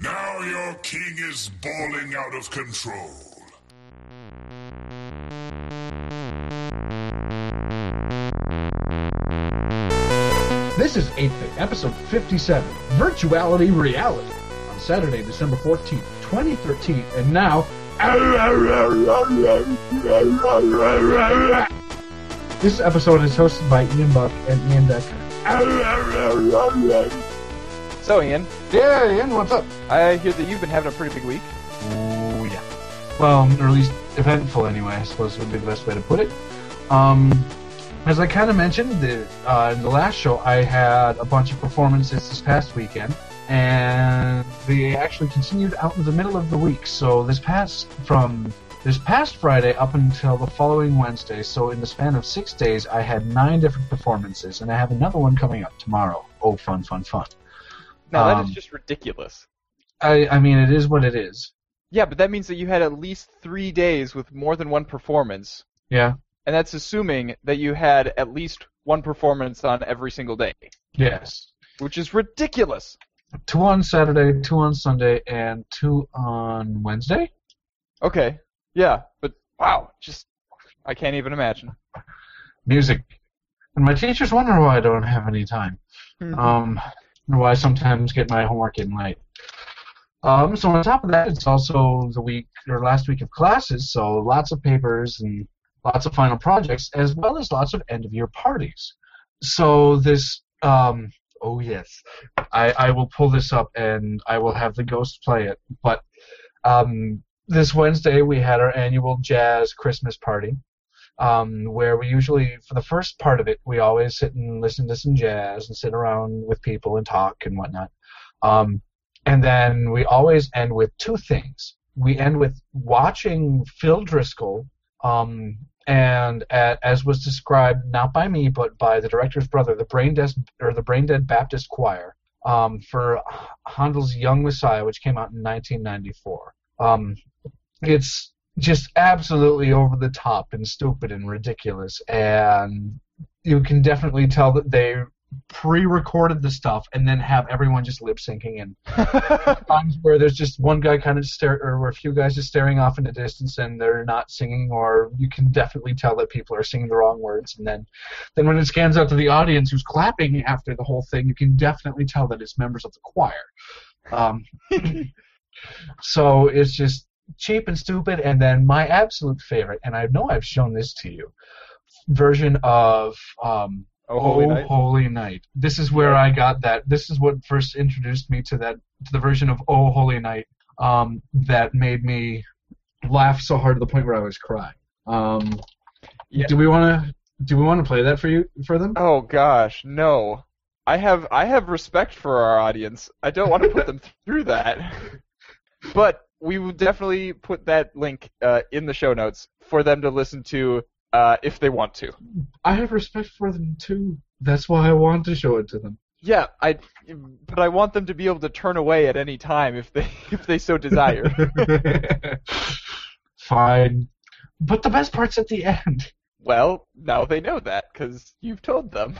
Now your king is balling out of control. This is 8 Bit, episode 57, Virtuality Reality, on Saturday, December 14th, 2013, and now. This episode is hosted by Ian Buck and Ian Decker. So, Ian, Yeah, Ian, what's up? I hear that you've been having a pretty big week. Oh, yeah. Well, or at least eventful anyway, I suppose would be the best way to put it. Um, as I kind of mentioned the, uh, in the last show, I had a bunch of performances this past weekend, and they actually continued out in the middle of the week. So this past from this past Friday up until the following Wednesday, so in the span of six days, I had nine different performances, and I have another one coming up tomorrow. Oh, fun, fun, fun! Now, that Um, is just ridiculous. I, I mean, it is what it is. Yeah, but that means that you had at least three days with more than one performance, Yeah. and that's assuming that you had at least one performance on every single day, Yes. which is ridiculous. two on Saturday, two on Sunday, and two on Wednesday. Okay, yeah, but wow, just I can't even imagine. Music. And my teachers wonder why I don't have any time. Um, and why I sometimes get my homework in late. Um, so on top of that, it's also the week or last week of classes, so lots of papers and lots of final projects, as well as lots of end of year parties. So this, um, oh yes, I, I will pull this up and I will have the ghost play it. But um, this Wednesday we had our annual jazz Christmas party, um, where we usually, for the first part of it, we always sit and listen to some jazz and sit around with people and talk and whatnot. Um, and then we always end with two things. We end with watching Phil Driscoll, um, and a as was described not by me but by the director's brother, the Brain Dead or the Brain Dead Baptist Choir, um, for Handel's Young Messiah, which came out in 1994. Um, it's just absolutely over the top and stupid and ridiculous, and you can definitely tell that they pre-recorded the stuff and then have everyone just lip syncing and times where there's just one guy kind of stare or a few guys just staring off in the distance and they're not singing or you can definitely tell that people are singing the wrong words. And then then when it scans out to the audience who's clapping after the whole thing you can definitely tell that it's members of the choir. Um, so it's just cheap and stupid and then my absolute favorite and i know i've shown this to you version of um, oh, holy oh, night. Holy Night. This is where I got that. This is what first introduced me to that to the version of Oh Holy Night um, that made me laugh so hard to the point where I was crying. Um, Yeah. Do we want to do we want to play that for you for them? Oh gosh, no. I have I have respect for our audience. I don't want to put them through that. But we will definitely put that link uh, in the show notes for them to listen to uh, if they want to. I have respect for them too. That's why I want to show it to them. Yeah, I but I want them to be able to turn away at any time if they if they so desire. Fine. But the best part's at the end. well, now they know that because you've told them.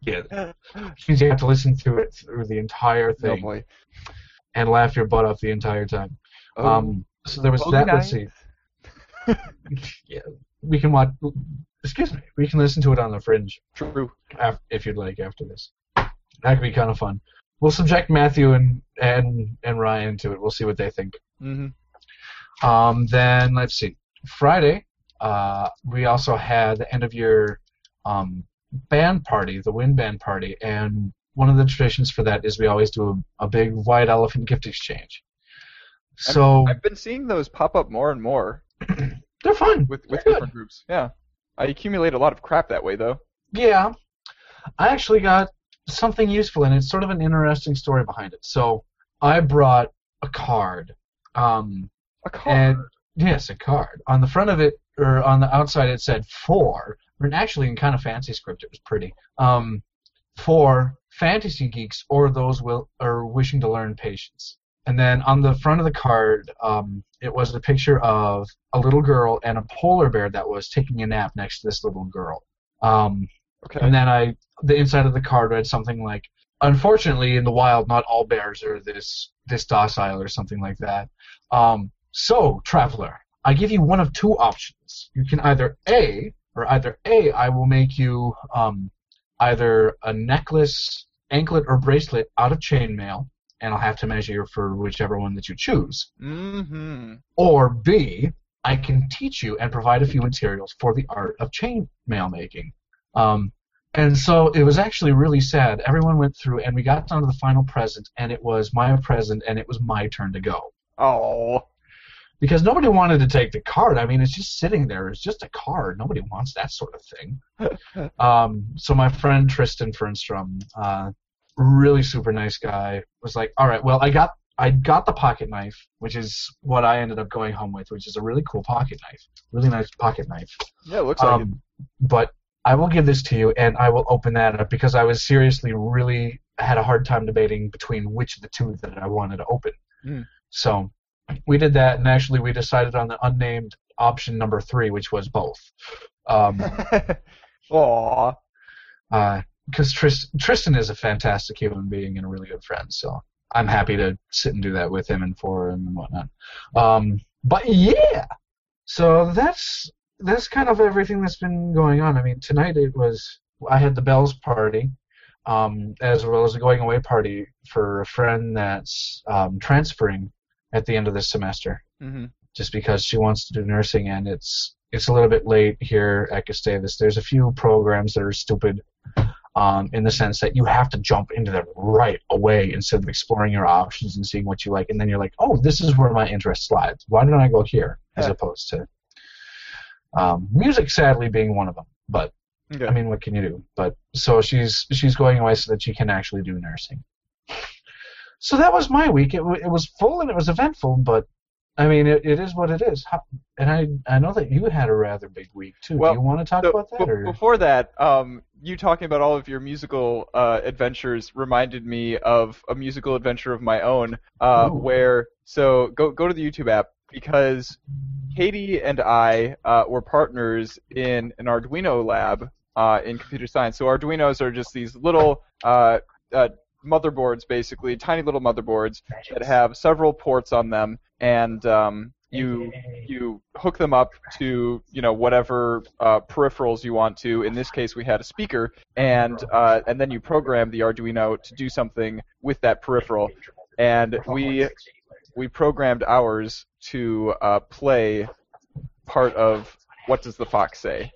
Yeah. Which means you have to listen to it through the entire Oh thing boy. and laugh your butt off the entire time. Oh, Um, so there was Holy that. Let's see. yeah, we can watch. Excuse me. We can listen to it on the fringe true. af- if you'd like after this. That could be kind of fun. We'll subject Matthew and and and Ryan to it. We'll see what they think. Mm-hmm. Um, then let's see. Friday, uh, we also had the end of year um, band party, the Wind Band party, and one of the traditions for that is we always do a, a big white elephant gift exchange. So I've been seeing those pop up more and more they're fun. with with They're good. different groups. Yeah. I accumulate a lot of crap that way though. Yeah, I actually got something useful, and it's sort of an interesting story behind it. So I brought a card. Um, A card. And yes, a card. On the front of it, or on the outside, it said for, and actually in kind of fancy script, it was pretty. Um, for fantasy geeks or those will are wishing to learn patience. And then on the front of the card, um, it was a picture of a little girl and a polar bear that was taking a nap next to this little girl. Um, okay. and then I, the inside of the card read something like, unfortunately, in the wild, not all bears are this this docile or something like that. Um, so, traveler, I give you one of two options. You can either a or either a I will make you um, either a necklace, anklet, or bracelet out of chainmail, and I'll have to measure for whichever one that you choose. Mm-hmm. Or B, I can teach you and provide a few materials for the art of chainmail making. Um, and so it was actually really sad. Everyone went through, and we got down to the final present, and it was my present, and it was my turn to go. Oh. Because nobody wanted to take the card. I mean, it's just sitting there. It's just a card. Nobody wants that sort of thing. um, so my friend Tristan Fernstrom, uh, really super nice guy, was like, "All right, well, I got I got the pocket knife, which is what I ended up going home with, which is a really cool pocket knife, really nice pocket knife. Yeah, it looks like it. Um, but I will give this to you, and I will open that up because I was seriously really had a hard time debating between which of the two that I wanted to open. Mm. So we did that, and actually we decided on the unnamed option number three, which was both. Um, Aw. Because Tris- Tristan is a fantastic human being and a really good friend, so I'm happy to sit and do that with him and for him and whatnot. Um, but yeah, so that's that's kind of everything that's been going on. I mean, tonight it was I had the bells party, um, as well as a going away party for a friend that's um, transferring at the end of this semester hmm just because she wants to do nursing and it's it's a little bit late here at Gustavus. There's a few programs that are stupid um, in the sense that you have to jump into them right away instead of exploring your options and seeing what you like, and then you're like, oh, this is where my interest lies. Why don't I go here as Yeah. opposed to um, music? Sadly, being one of them, but Okay. I mean, what can you do? But so she's she's going away so that she can actually do nursing. So that was my week. It, w- it was full and it was eventful, but I mean, it, it is what it is. How, and I I know that you had a rather big week too. Well, do you want to talk So, about that? Or? before that, um, you talking about all of your musical uh, adventures reminded me of a musical adventure of my own, uh, where so go go to the YouTube app because Katie and I uh, were partners in an Arduino lab uh, in computer science. So Arduinos are just these little uh, uh, motherboards, basically tiny little motherboards that have several ports on them, and um, you you hook them up to you know whatever uh, peripherals you want to. In this case, we had a speaker, and uh, and then you program the Arduino to do something with that peripheral. And we we programmed ours to uh, play part of what does the fox say?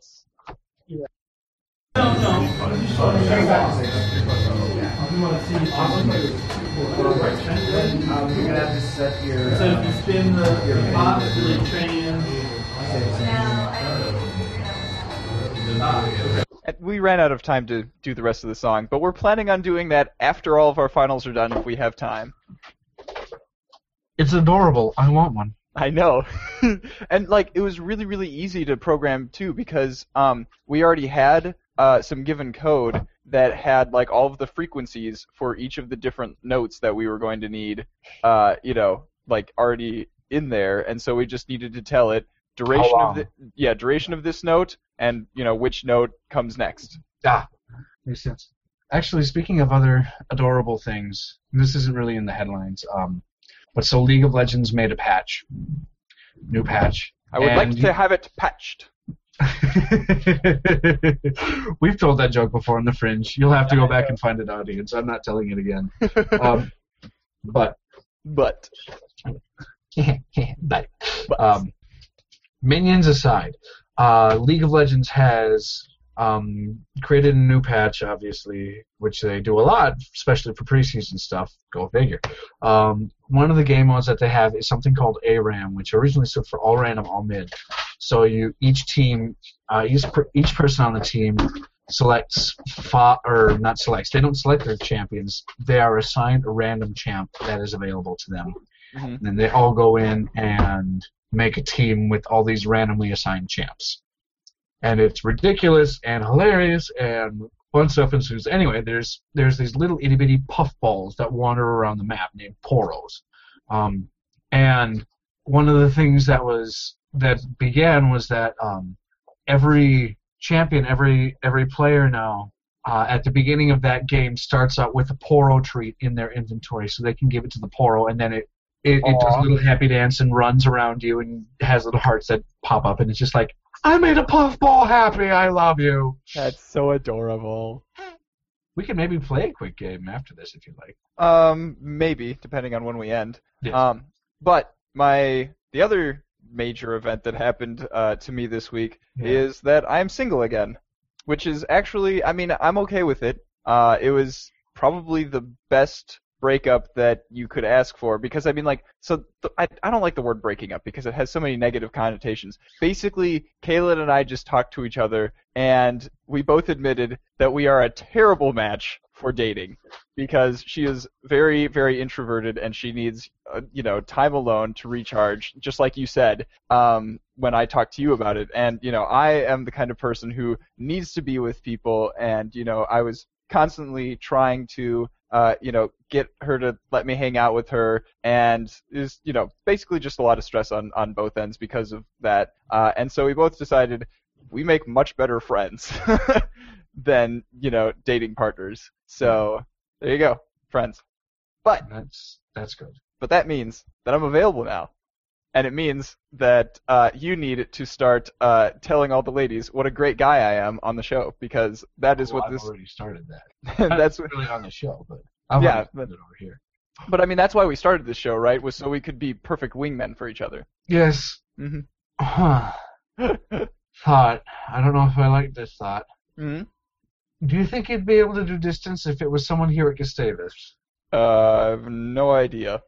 Um, you're gonna have to set your. So if you spin the, the box, trans? And we ran out of time to do the rest of the song, but we're planning on doing that after all of our finals are done if we have time. It's adorable. I want one. I know. and like it was really really easy to program too because um we already had uh some given code that had like all of the frequencies for each of the different notes that we were going to need uh you know like already in there and so we just needed to tell it duration of the yeah duration of this note and you know which note comes next. Ah, makes sense. Actually, speaking of other adorable things, this isn't really in the headlines. Um, but so League of Legends made a patch, new patch. I would like to have it patched. We've told that joke before on the Fringe. You'll have to go back and find it, audience. I'm not telling it again. Um, but but but but um, minions aside, uh, League of Legends has um, created a new patch, obviously, which they do a lot, especially for preseason stuff. Go figure. Um, one of the game modes that they have is something called ARAM, which originally stood for All Random, All Mid. So you each team, uh, each per, each person on the team selects fa- or not selects. They don't select their champions. They are assigned a random champ that is available to them Mhm. and then they all go in and make a team with all these randomly assigned champs. And it's ridiculous and hilarious and fun stuff ensues. Anyway, there's there's these little itty bitty puff balls that wander around the map named poros. Um, and one of the things that was that began was that um, every champion, every every player now uh, at the beginning of that game starts out with a Poro treat in their inventory, so they can give it to the Poro, and then it it, it does a little happy dance and runs around you and has little hearts that pop up, and it's just like I made a puffball happy. I love you. That's so adorable. We can maybe play a quick game after this if you like. Um, maybe depending on when we end. Um, but my the other major event that happened uh, to me this week Yeah. is that I'm single again, which is actually, I mean, I'm okay with it. Uh, it was probably the best breakup that you could ask for because I mean, like, so th- I I don't like the word breaking up because it has so many negative connotations. Basically, Kaylin and I just talked to each other and we both admitted that we are a terrible match for dating because she is very very introverted and she needs uh, you know time alone to recharge just like you said um, when I talked to you about it. And you know I am the kind of person who needs to be with people and you know I was constantly trying to uh, you know get her to let me hang out with her and is you know basically just a lot of stress on on both ends because of that. Uh, and so we both decided we make much better friends than you know dating partners so there you go friends but That's that's good. but that means that I'm available now. And it means that uh, you need to start uh, telling all the ladies what a great guy I am on the show because that is Well, what I've this. already started that. that's what, really on the show, but I'll Yeah, but- it over here. but I mean that's why we started this show, right? Was so we could be perfect wingmen for each other. Yes. Mhm. Huh. Thought. I don't know if I like this thought. hmm Do you think you'd be able to do distance if it was someone here at Gustavus? Uh, I have no idea.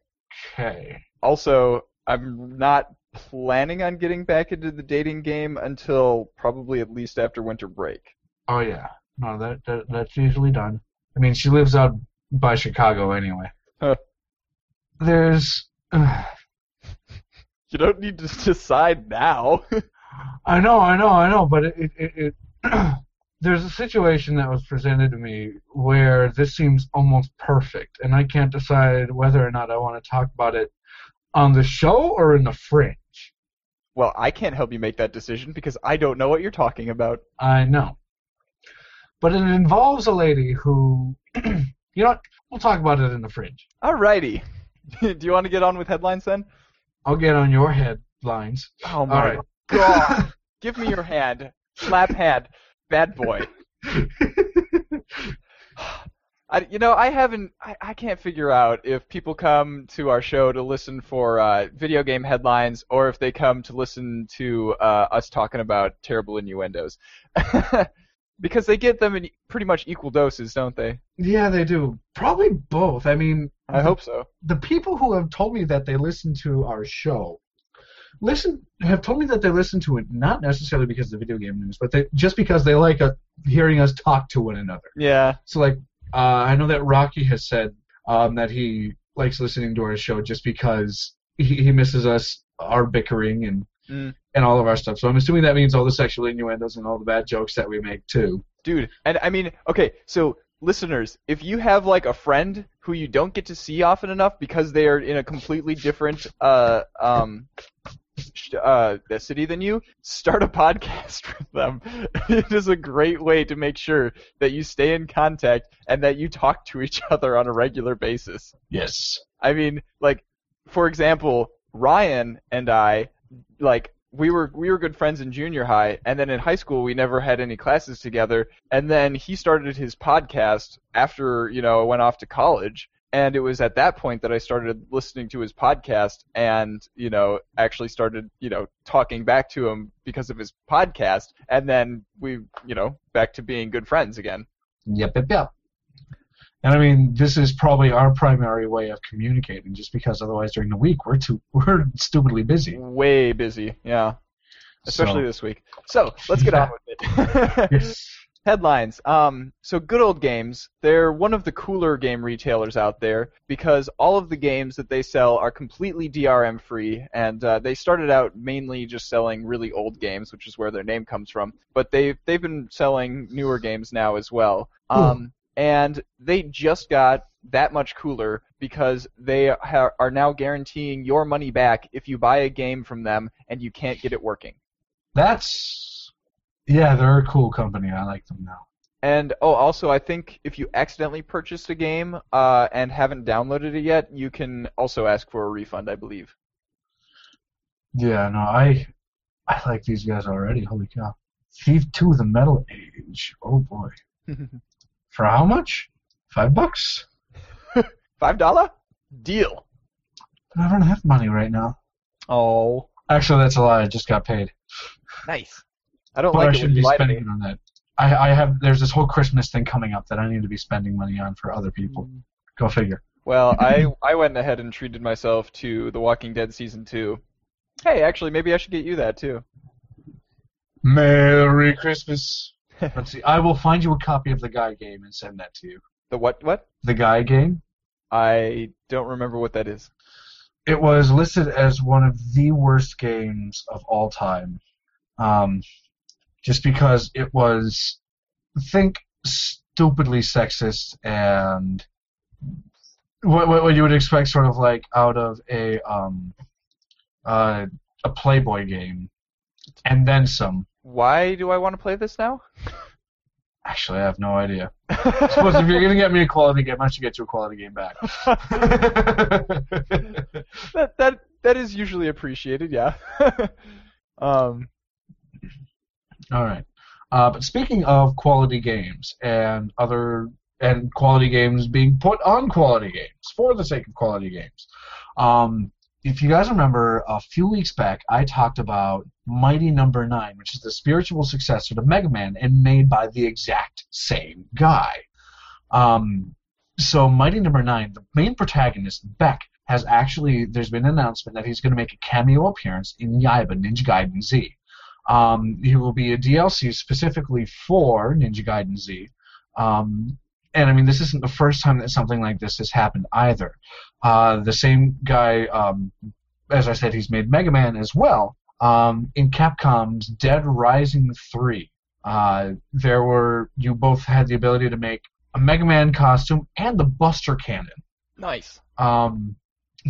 Okay. Also, I'm not planning on getting back into the dating game until probably at least after winter break. Oh yeah. No, that, that that's usually done. I mean, she lives out by Chicago anyway. Huh. There's. You don't need to decide now. I know, I know, I know, but it, it, it, it there's a situation that was presented to me where this seems almost perfect, and I can't decide whether or not I want to talk about it on the show or in the fringe. well, I can't help you make that decision because I don't know what you're talking about. I know, but it involves a lady who, you know, what? we'll talk about it in the fringe. Alrighty. Do you want to get on with headlines then? I'll get on your headlines. Oh my All right. god. Give me your hand. Slap hand. Bad boy. I, you know, I haven't, I, I can't figure out if people come to our show to listen for uh, video game headlines or if they come to listen to uh, us talking about terrible innuendos. because they get them in pretty much equal doses, don't they? Yeah, they do. Probably both. I mean, I hope so. the people who have told me that they listen to our show listen have told me that they listen to it not necessarily because of the video game news, but they, just because they like uh, hearing us talk to one another. Yeah. So like, uh, I know that Rocky has said um, that he likes listening to our show just because he, he misses us, our bickering and Mm. and all of our stuff. So I'm assuming that means all the sexual innuendos and all the bad jokes that we make too. Dude, and I mean, okay, so listeners, if you have like a friend who you don't get to see often enough because they are in a completely different uh um uh city than you, start a podcast with them. it is a great way to make sure that you stay in contact and that you talk to each other on a regular basis. Yes. I mean, like, for example, Ryan and I, like, we were we were good friends in junior high, and then in high school we never had any classes together. And then he started his podcast after you know went off to college, and it was at that point that I started listening to his podcast, and you know actually started you know talking back to him because of his podcast, and then we you know back to being good friends again. Yep, yep, yep. And I mean, this is probably our primary way of communicating, just because otherwise during the week we're too we're stupidly busy. Way busy, yeah. Especially So- this week. So let's get on with it. Yes. Headlines. Um, so Good Old Games, they're one of the cooler game retailers out there because all of the games that they sell are completely DRM free, and uh, they started out mainly just selling really old games, which is where their name comes from. But they've they've been selling newer games now as well. Um, and they just got that much cooler because they ha- are now guaranteeing your money back if you buy a game from them and you can't get it working. That's yeah, they're a cool company. I like them now. And oh, also, I think if you accidentally purchased a game uh, and haven't downloaded it yet, you can also ask for a refund. I believe. Yeah, no, I I like these guys already. Holy cow! Thief Two: The Metal Age. Oh boy. For how much? Five bucks? Five dollar deal. I don't have money right now. Oh, Actually, that's a lie. I just got paid. nice. I don't But I like it should when be you lie to spending me. it on that. I, I have. There's this whole Christmas thing coming up that I need to be spending money on for other people. Go figure. Well, I I went ahead and treated myself to The Walking Dead season two. Hey, actually, maybe I should get you that too. Merry Christmas. Let's see. I will find you a copy of the Guy game and send that to you. The what? What? The Guy game. I don't remember what that is. It was listed as one of the worst games of all time. Um, just because it was, think, stupidly sexist and what, what, what you would expect, sort of like out of a um, uh, a Playboy game, and then some. Why do I want to play this now? Actually, I have no idea. I suppose if you're gonna get me a quality game, I should get you a quality game back. that that that is usually appreciated, yeah. um, All right. Uh, but speaking of quality games and other and quality games being put on quality games for the sake of quality games, um, if you guys remember, a few weeks back I talked about Mighty Number Nine, which is the spiritual successor to Mega Man and made by the exact same guy. Um, so Mighty Number Nine, the main protagonist Beck, has actually there's been an announcement that he's going to make a cameo appearance in Yaiba Ninja Gaiden Z. Um, he will be a DLC specifically for Ninja Gaiden Z. Um, and I mean, this isn't the first time that something like this has happened either. Uh, the same guy, um, as I said, he's made Mega Man as well. Um, in Capcom's Dead Rising 3, uh, there were you both had the ability to make a Mega Man costume and the Buster Cannon nice. um,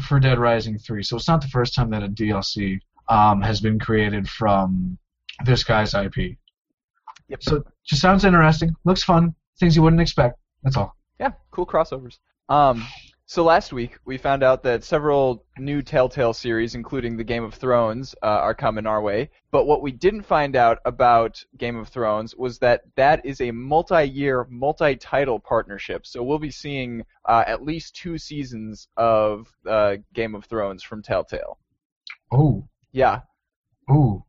for Dead Rising 3. So it's not the first time that a DLC um, has been created from this guy's IP. Yep. So just sounds interesting. Looks fun. Things you wouldn't expect. That's all. Yeah, cool crossovers. Um, so last week we found out that several new Telltale series, including the Game of Thrones, uh, are coming our way. But what we didn't find out about Game of Thrones was that that is a multi-year, multi-title partnership. So we'll be seeing uh, at least two seasons of uh, Game of Thrones from Telltale. Oh, Yeah, ooh.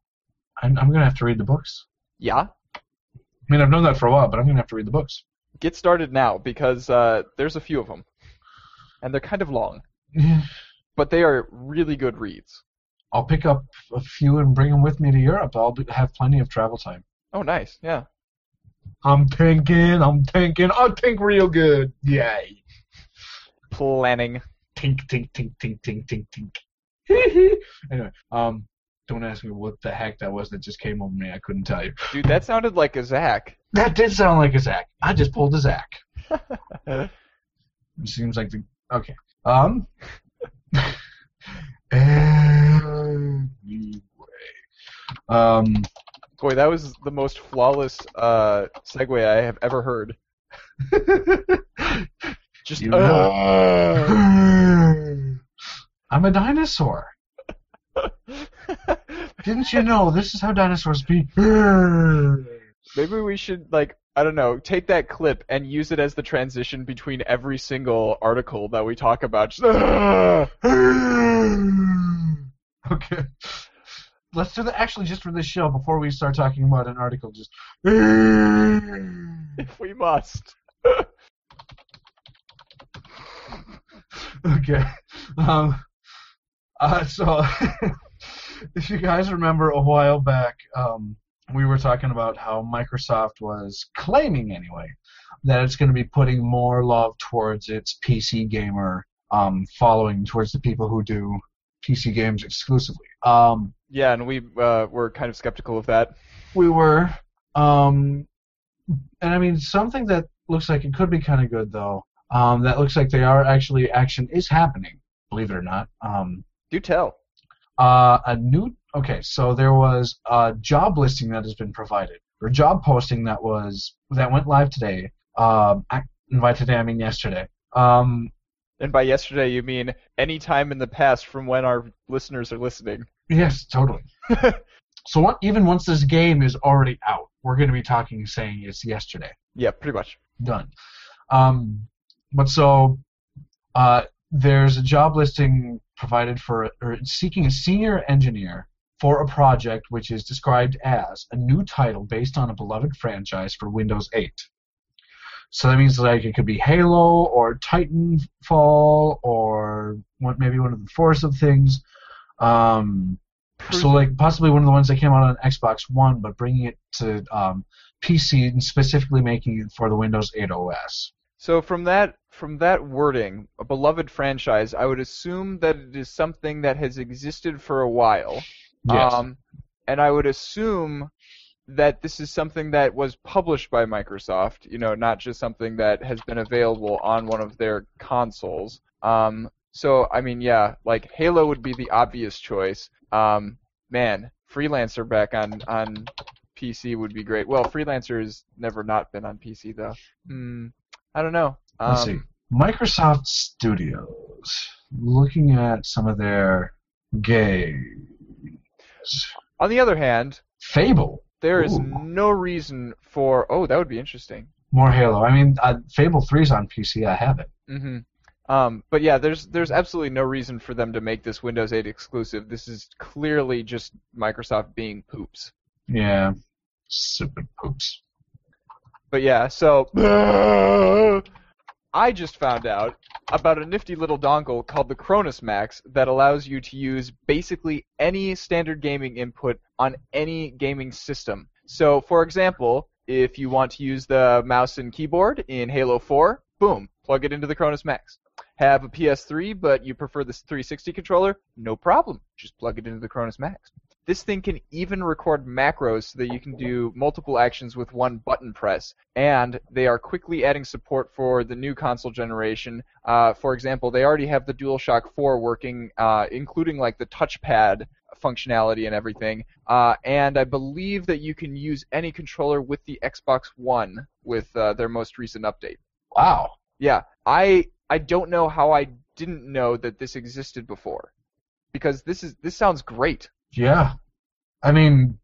I'm, I'm gonna have to read the books. yeah. I mean, I've known that for a while, but I'm gonna have to read the books. Get started now because uh, there's a few of them, and they're kind of long, but they are really good reads. I'll pick up a few and bring them with me to Europe. I'll be, have plenty of travel time. Oh, nice. Yeah. I'm thinking. I'm thinking. I think real good. Yay. Planning. tink tink tink tink tink tink tink. anyway, um, don't ask me what the heck that was that just came over me. I couldn't tell you. Dude, that sounded like a Zach. That did sound like a Zach. I just pulled a Zach. It seems like the okay. Um. anyway, um. Boy, that was the most flawless uh, segue I have ever heard. Just uh. I'm a dinosaur. Didn't you know this is how dinosaurs speak? maybe we should like I don't know, take that clip and use it as the transition between every single article that we talk about. Just, okay. Let's do that actually just for this show before we start talking about an article. Just if we must. okay. Um. Uh, so, if you guys remember a while back, um, we were talking about how Microsoft was claiming, anyway, that it's going to be putting more love towards its PC gamer um, following, towards the people who do PC games exclusively. Um, Yeah, and we uh, were kind of skeptical of that. we were, um, and I mean something that looks like it could be kind of good though. Um, that looks like they are actually action is happening. Believe it or not. Um, Do tell. Uh, a new okay, so there was a job listing that has been provided or a job posting that was that went live today. Um, I, and by today I mean yesterday. Um, And by yesterday, you mean any time in the past from when our listeners are listening. yes, totally. so what, even once this game is already out, we're going to be talking saying it's yesterday. Yeah, pretty much. done. Um, but so uh, there's a job listing provided for or seeking a senior engineer for a project which is described as a new title based on a beloved franchise for Windows 8. So that means like it could be Halo or Titanfall or one, maybe one of the Forza things. Um, so like possibly one of the ones that came out on Xbox One, but bringing it to um, PC and specifically making it for the Windows 8 OS. So from that from that wording, a beloved franchise, I would assume that it is something that has existed for a while. Yes. Um, and I would assume that this is something that was published by Microsoft, you know, not just something that has been available on one of their consoles. Um, so, I mean, yeah, like Halo would be the obvious choice. Um, man, Freelancer back on, on PC would be great. Well, Freelancer has never not been on PC, though. Hmm, I don't know. Um, Let's see. Microsoft Studios. Looking at some of their games. On the other hand, Fable. there is Ooh. no reason for. Oh, that would be interesting. More Halo. I mean, uh, Fable 3's on PC. I have it. Mm-hmm. Um, but yeah, there's there's absolutely no reason for them to make this Windows 8 exclusive. This is clearly just Microsoft being poops. Yeah. Stupid poops. But yeah, so I just found out about a nifty little dongle called the Cronus Max that allows you to use basically any standard gaming input on any gaming system. So, for example, if you want to use the mouse and keyboard in Halo 4, boom, plug it into the Cronus Max. Have a PS3, but you prefer the 360 controller? No problem. Just plug it into the Cronus Max. This thing can even record macros so that you can do multiple actions with one button press. And they are quickly adding support for the new console generation. Uh, for example, they already have the DualShock 4 working, uh, including like the touchpad functionality and everything. Uh, and I believe that you can use any controller with the Xbox One with uh, their most recent update. Wow. Yeah, I I don't know how I didn't know that this existed before, because this is this sounds great. Yeah. I mean,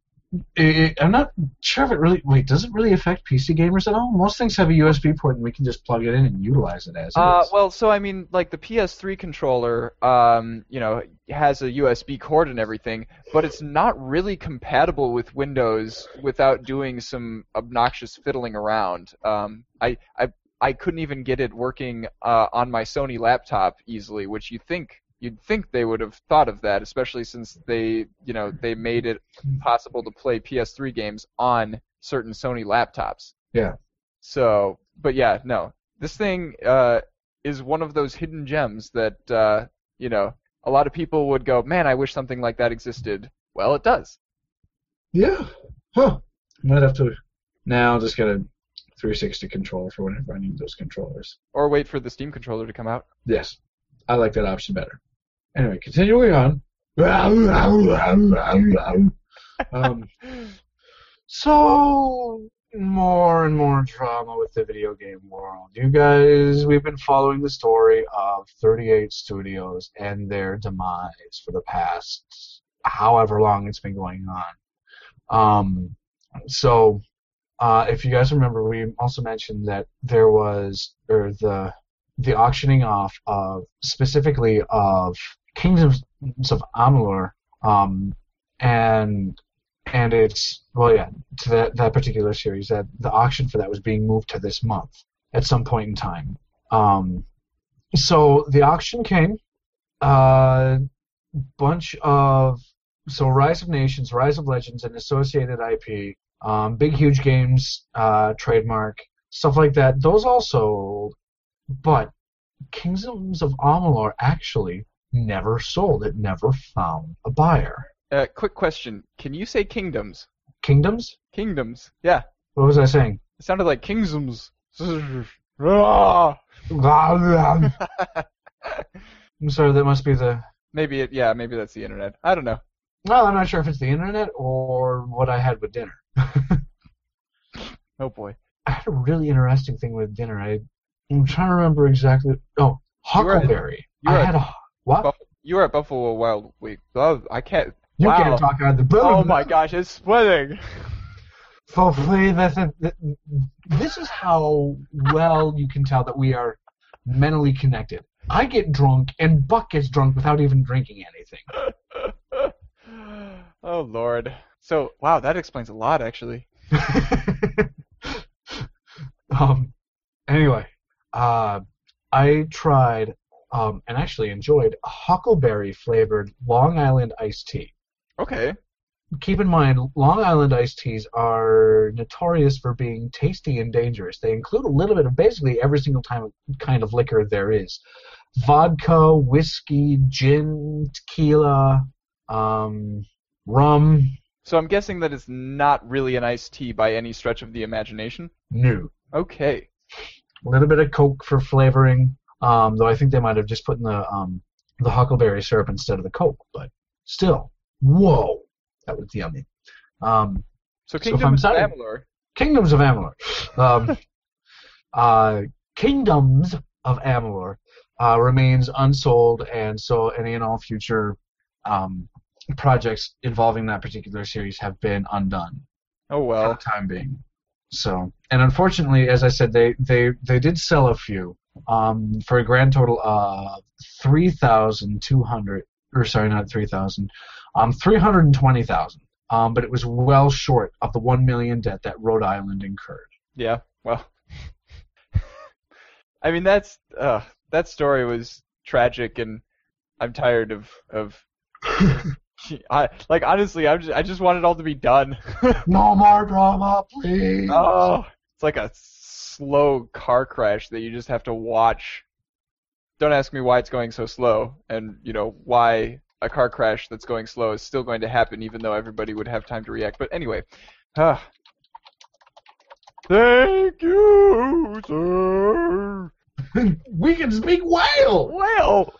it, it, I'm not sure if it really. Wait, does it really affect PC gamers at all? Most things have a USB port, and we can just plug it in and utilize it as Uh, is. well, so I mean, like the PS3 controller, um, you know, has a USB cord and everything, but it's not really compatible with Windows without doing some obnoxious fiddling around. Um, I I I couldn't even get it working uh, on my Sony laptop easily, which you think you'd think they would have thought of that, especially since they you know they made it possible to play PS3 games on certain Sony laptops. Yeah. So, but yeah, no, this thing uh, is one of those hidden gems that uh, you know a lot of people would go, man, I wish something like that existed. Well, it does. Yeah. Huh. Might have to. Now just get a 360 controller for whenever I need those controllers. Or wait for the Steam controller to come out. Yes. I like that option better. Anyway, continuing on. um, so more and more drama with the video game world. You guys, we've been following the story of 38 Studios and their demise for the past however long it's been going on. Um, so, uh, if you guys remember, we also mentioned that there was, or the the auctioning off of specifically of Kingdoms of Amalur, um, and and it's well, yeah, to that that particular series. That the auction for that was being moved to this month at some point in time. Um, so the auction came. A bunch of so Rise of Nations, Rise of Legends, and associated IP, um, big huge games, uh, trademark stuff like that. Those all sold, but Kingdoms of Amalur actually never sold. It never found a buyer. Uh, quick question: Can you say kingdoms? Kingdoms? Kingdoms. Yeah, What was I saying? it sounded like kingdoms. I'm sorry, that must be the. maybe it. Yeah, maybe that's the internet. I don't know. Well, I'm not sure if it's the internet or what I had with dinner. Oh boy. I had a really interesting thing with dinner. I, I'm trying to remember exactly. Oh, at- huckleberry. you were I at- had a what? Buff- You were at Buffalo Wild Week. Oh, I can't. you wow. can't talk out of the Oh my gosh, it's splitting. So please, this is, this is how well you can tell that we are mentally connected. I get drunk, and Buck gets drunk without even drinking anything. oh lord. So wow, that explains a lot actually. um, anyway, uh, I tried um, and actually enjoyed huckleberry flavored Long Island iced tea. Okay. Keep in mind, Long Island iced teas are notorious for being tasty and dangerous. They include a little bit of basically every single time, kind of liquor there is vodka, whiskey, gin, tequila, um, rum. So I'm guessing that it's not really an iced tea by any stretch of the imagination. No. Okay. A little bit of Coke for flavoring. Um, though I think they might have just put in the um, the huckleberry syrup instead of the Coke, but still, whoa, that was yummy. Um, So So if Kingdom I'm of Amalur. Kingdoms of Amalur. Um, uh, Kingdoms of Amalur uh, remains unsold, and so any and all future um, projects involving that particular series have been undone. Oh well. for the time being. So, and unfortunately, as I said, they they they did sell a few um, for a grand total of three thousand two hundred, or sorry, not three thousand, um, three hundred and twenty thousand. Um, but it was well short of the one million debt that Rhode Island incurred. Yeah. Well. I mean that's uh that story was tragic and I'm tired of of I like honestly I'm just, I just want it all to be done. no more drama, please. oh, it's like a slow car crash that you just have to watch. Don't ask me why it's going so slow and you know why a car crash that's going slow is still going to happen even though everybody would have time to react. But anyway. Thank you, sir. we can speak whale. Well,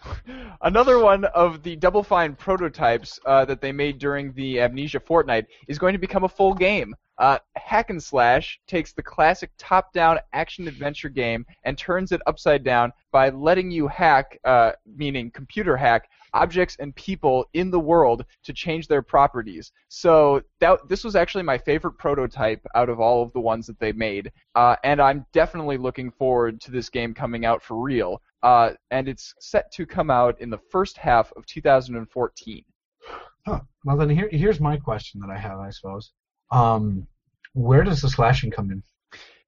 another one of the Double Fine prototypes uh, that they made during the Amnesia Fortnight is going to become a full game. Uh, Hack and Slash takes the classic top-down action-adventure game and turns it upside down by letting you hack, uh, meaning computer hack, objects and people in the world to change their properties. So that this was actually my favorite prototype out of all of the ones that they made, uh, and I'm definitely looking forward to this game coming out for real. Uh, and it's set to come out in the first half of 2014. Huh. Well, then here here's my question that I have, I suppose. Um, where does the slashing come in?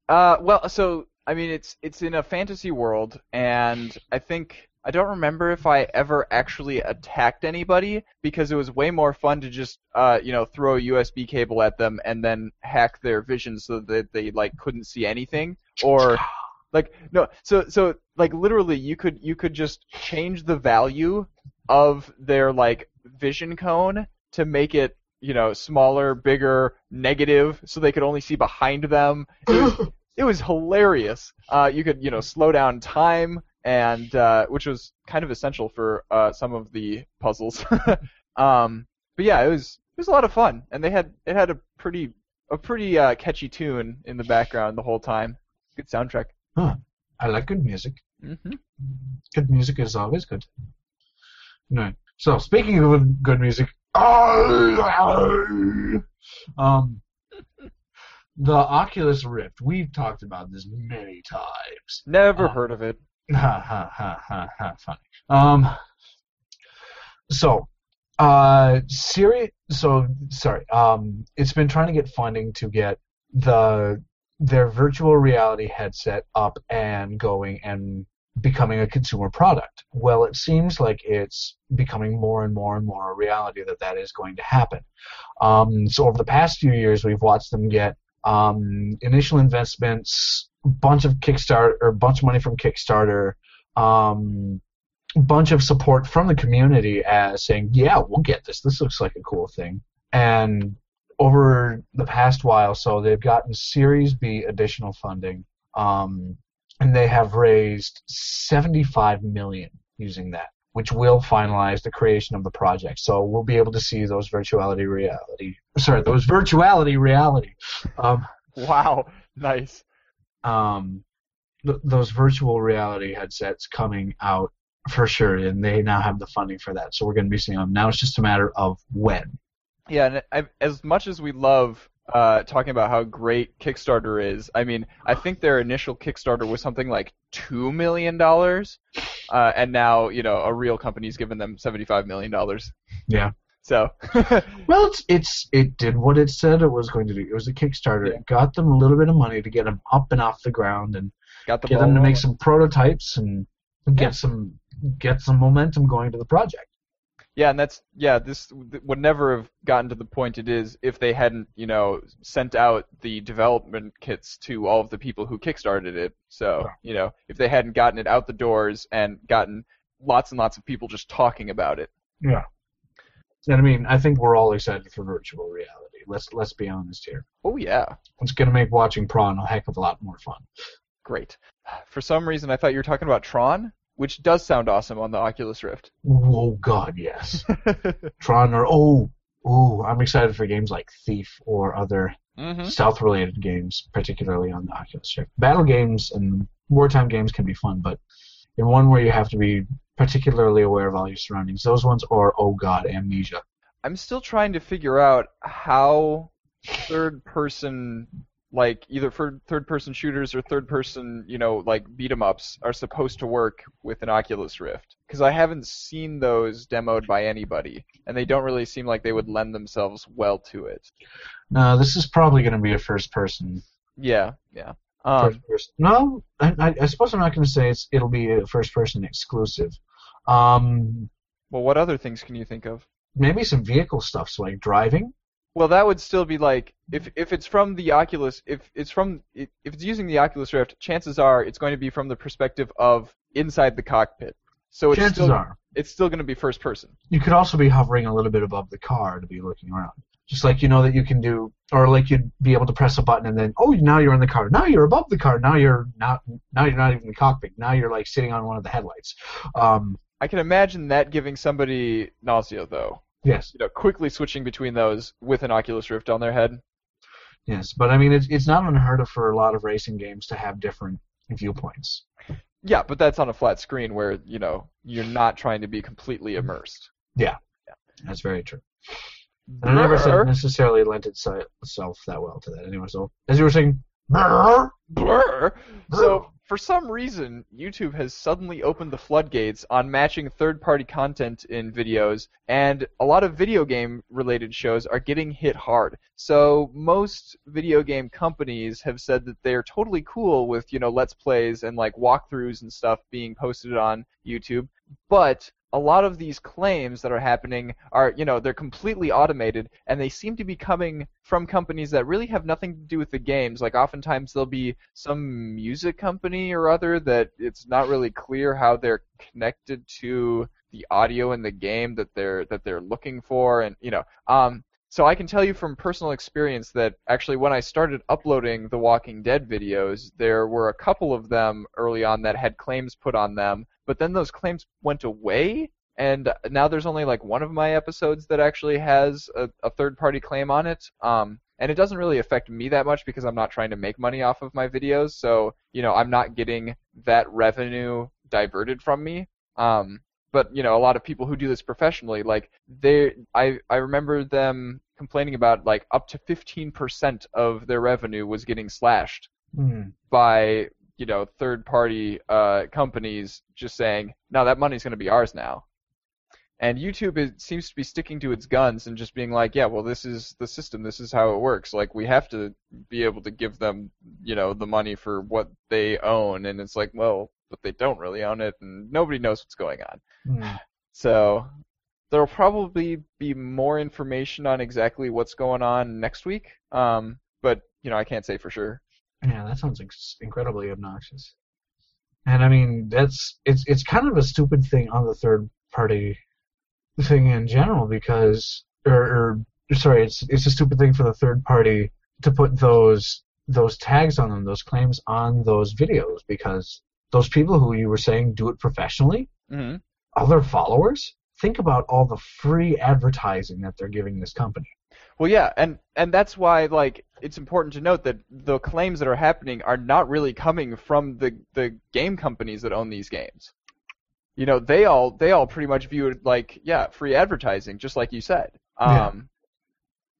Uh, well, so I mean, it's it's in a fantasy world, and I think I don't remember if I ever actually attacked anybody because it was way more fun to just uh, you know throw a USB cable at them and then hack their vision so that they like couldn't see anything or like no so so like literally you could you could just change the value of their like vision cone to make it you know smaller bigger negative so they could only see behind them it was, it was hilarious uh, you could you know slow down time and uh, which was kind of essential for uh, some of the puzzles um, but yeah it was it was a lot of fun and they had it had a pretty a pretty uh, catchy tune in the background the whole time good soundtrack Huh. I like good music. hmm Good music is always good. No. So speaking of good music, um, the Oculus Rift. We've talked about this many times. never Uh, heard of it Ha ha ha ha ha. Funny. Um. So, uh, Siri. So sorry. Um, it's been trying to get funding to get the their virtual reality headset up and going and becoming a consumer product. Well, it seems like it's becoming more and more and more a reality that that is going to happen. Um, so over the past few years, we've watched them get um, initial investments, a bunch of Kickstarter or a bunch of money from Kickstarter, um, bunch of support from the community as saying, "Yeah, we'll get this. This looks like a cool thing." And over the past while, so they've gotten Series B additional funding, um, and they have raised 75 million using that, which will finalize the creation of the project. So we'll be able to see those virtuality reality, sorry, those virtuality reality. Um, wow Nice. um, th- those virtual reality headsets coming out for sure, and they now have the funding for that. So we're going to be seeing them. Now it's just a matter of when. Yeah, and I, as much as we love uh, talking about how great Kickstarter is, I mean, I think their initial Kickstarter was something like two million dollars, uh, and now you know a real company's given them seventy-five million dollars. Yeah. So, Well, it's it's it did what it said it was going to do. It was a Kickstarter. Yeah. It got them a little bit of money to get them up and off the ground and got the get them to make some prototypes and get Yeah. some get some momentum going to the project. Yeah, and that's yeah. This would never have gotten to the point it is if they hadn't, you know, sent out the development kits to all of the people who kickstarted it. So, you know, if they hadn't gotten it out the doors and gotten lots and lots of people just talking about it. Yeah. And I mean, I think we're all excited for virtual reality. Let's let's be honest here. Oh yeah, It's going to make watching Prawn a heck of a lot more fun. great. For some reason, I thought you were talking about Tron, which does sound awesome on the Oculus Rift. Oh God, yes. Tron or oh oh, I'm excited for games like Thief or other hmm stealth-related games, particularly on the Oculus Rift. Battle games and wartime games can be fun, but in one where you have to be particularly aware of all your surroundings, those ones are oh God, amnesia. I'm still trying to figure out how third person like either for third person shooters or third person, you know, like beat 'em ups are supposed to work with an Oculus Rift because I haven't seen those demoed by anybody and they don't really seem like they would lend themselves well to it. No, this is probably going to be a first-person. Yeah, yeah. Um, first person. No, I, I, I suppose I'm not going to say it's it'll be a first-person exclusive. Um, well, what other things can you think of? maybe some vehicle stuff, so like driving. Well, that would still be like if if it's from the Oculus, if it's from if it's using the Oculus Rift, chances are it's going to be from the perspective of inside the cockpit. So it's Chances still are. it's still going to be first person. You could also be hovering a little bit above the car to be looking around. Just like you know that you can do, or like you'd be able to press a button and then, oh, now you're in the car. Now you're above the car. Now you're not. Now you're not even in the cockpit. Now you're like sitting on one of the headlights. Um, I can imagine that giving somebody nausea though. Yes, You know, quickly switching between those with an Oculus Rift on their head. yes, but I mean, it's it's not unheard of for a lot of racing games to have different viewpoints. Yeah, but that's on a flat screen where you know you're not trying to be completely mm-hmm. immersed. Yeah, yeah. that's very true. And I never said necessarily lent itself that well to that anyway. So as you were saying, brr, Blur. So for some reason, YouTube has suddenly opened the floodgates on matching third-party content in videos, and a lot of video game-related shows are getting hit hard. So most video game companies have said that they're totally cool with, you know, let's plays and like walkthroughs and stuff being posted on YouTube, but a lot of these claims that are happening are, you know, they're completely automated and they seem to be coming from companies that really have nothing to do with the games. Like oftentimes there'll be some music company or other that it's not really clear how they're connected to the audio in the game that they're that they're looking for and you know, um so I can tell you from personal experience that actually when I started uploading the Walking Dead videos, there were a couple of them early on that had claims put on them, but then those claims went away and now there's only like one of my episodes that actually has a, a third party claim on it. Um and it doesn't really affect me that much because I'm not trying to make money off of my videos, so you know, I'm not getting that revenue diverted from me. Um but you know a lot of people who do this professionally like they i i remember them complaining about like up to 15% of their revenue was getting slashed Hmm. by you know third party uh, companies just saying no that money's going to be ours now and youtube is, seems to be sticking to its guns and just being like yeah well this is the system this is how it works like we have to be able to give them you know the money for what they own and it's like well but they don't really own it and nobody knows what's going on Hmm. so there'll probably be more information on exactly what's going on next week. Um, but you know, I can't say for sure. Yeah, that sounds ex- incredibly obnoxious. And I mean, that's it's it's kind of a stupid thing on the third party thing in general because, or, or sorry, it's it's a stupid thing for the third party to put those those tags on them, those claims on those videos because those people who you were saying do it professionally, hmm other followers, think about all the free advertising that they're giving this company. Well, yeah, and and that's why like it's important to note that the claims that are happening are not really coming from the the game companies that own these games. You know, they all they all pretty much view it like yeah, free advertising, just like you said. Um, Yeah.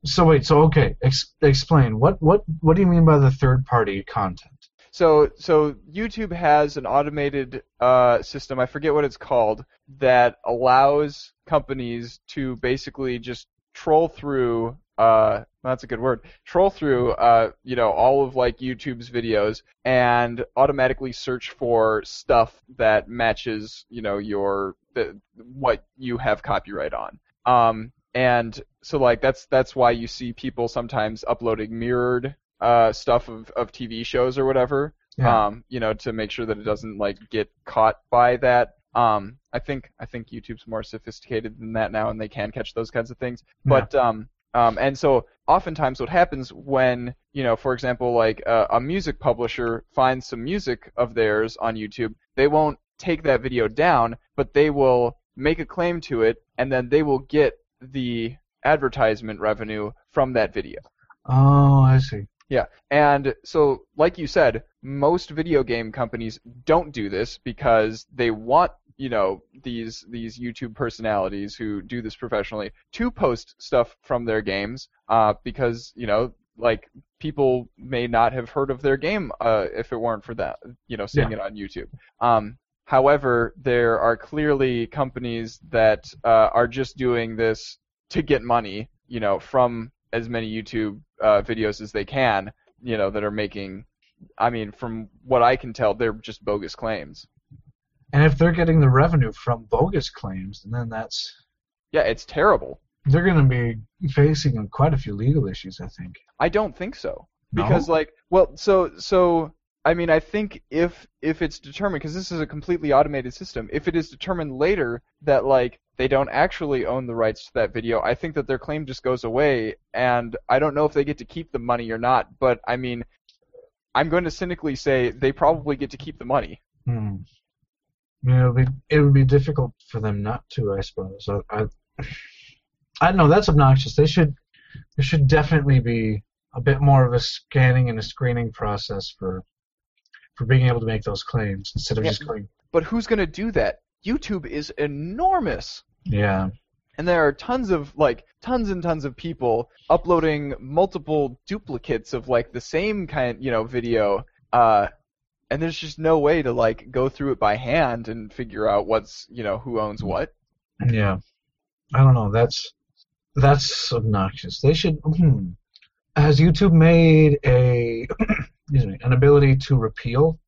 So wait, so okay, ex- explain what what what do you mean by the third party content? So so YouTube has an automated uh, system. I forget what it's called that allows companies to basically just troll through. Uh, that's a good word. Troll through, uh, you know, all of like YouTube's videos and automatically search for stuff that matches, you know, your the, what you have copyright on. Um, and so like that's that's why you see people sometimes uploading mirrored uh, stuff of, of TV shows or whatever. Yeah. Um, you know, to make sure that it doesn't like get caught by that. Um, I think I think YouTube's more sophisticated than that now, and they can catch those kinds of things. Yeah. But um, um, and so oftentimes what happens when you know, for example, like uh, a music publisher finds some music of theirs on YouTube, they won't take that video down, but they will make a claim to it, and then they will get the advertisement revenue from that video. Oh, I see. Yeah, and so like you said, most video game companies don't do this because they want you know these these YouTube personalities who do this professionally to post stuff from their games uh, because you know like people may not have heard of their game uh, if it weren't for that you know seeing Yeah. it on YouTube. Um, however, there are clearly companies that uh, are just doing this to get money you know from as many YouTube uh, videos as they can you know that are making I mean, from what I can tell, they're just bogus claims. And if they're getting the revenue from bogus claims, then that's Yeah, it's terrible. they're going to be facing quite a few legal issues, I think. I don't think so. No? Because like, well, so so I mean, I think if if it's determined because this is a completely automated system, if it is determined later that like they don't actually own the rights to that video, I think that their claim just goes away and I don't know if they get to keep the money or not, but I mean, I'm going to cynically say they probably get to keep the money. Hmm. It would, be, it would be difficult for them not to, I suppose. I, I, I don't know. That's obnoxious. They should, there should definitely be a bit more of a scanning and a screening process for, for being able to make those claims instead of Yeah. just going, But who's going to do that? YouTube is enormous. yeah, and there are tons of like tons and tons of people uploading multiple duplicates of like the same kind you know video uh and there's just no way to like go through it by hand and figure out what's you know who owns what yeah. I don't know. That's that's obnoxious. They should. Hmm. Has YouTube made a excuse me an ability to repeal?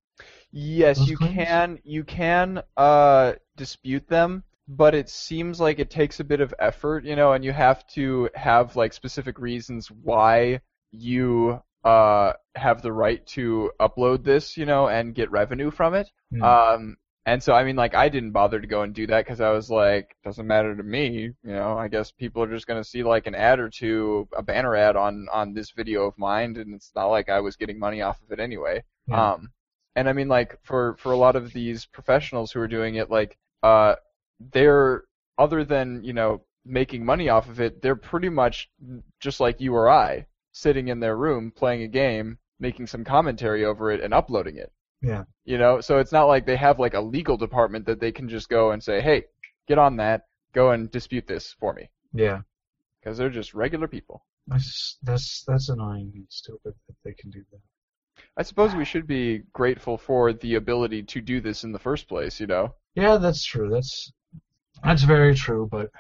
yes you claims? can you can uh dispute them but it seems like it takes a bit of effort you know and you have to have like specific reasons why you uh have the right to upload this you know and get revenue from it Hmm. Um, and so I mean, like, I didn't bother to go and do that because I was like, doesn't matter to me, you know. I guess people are just gonna see like an ad or two, a banner ad on on this video of mine, and it's not like I was getting money off of it anyway. Yeah. Um, and I mean, like, for for a lot of these professionals who are doing it, like, uh, they're other than you know making money off of it, they're pretty much just like you or I, sitting in their room playing a game, making some commentary over it, and uploading it. Yeah. You know, so it's not like they have like a legal department that they can just go and say, "Hey, get on that, go and dispute this for me," Yeah. because they're just regular people. That's that's that's annoying and stupid that they can do that. I suppose we should be grateful for the ability to do this in the first place. You know. Yeah, that's true. That's that's very true, but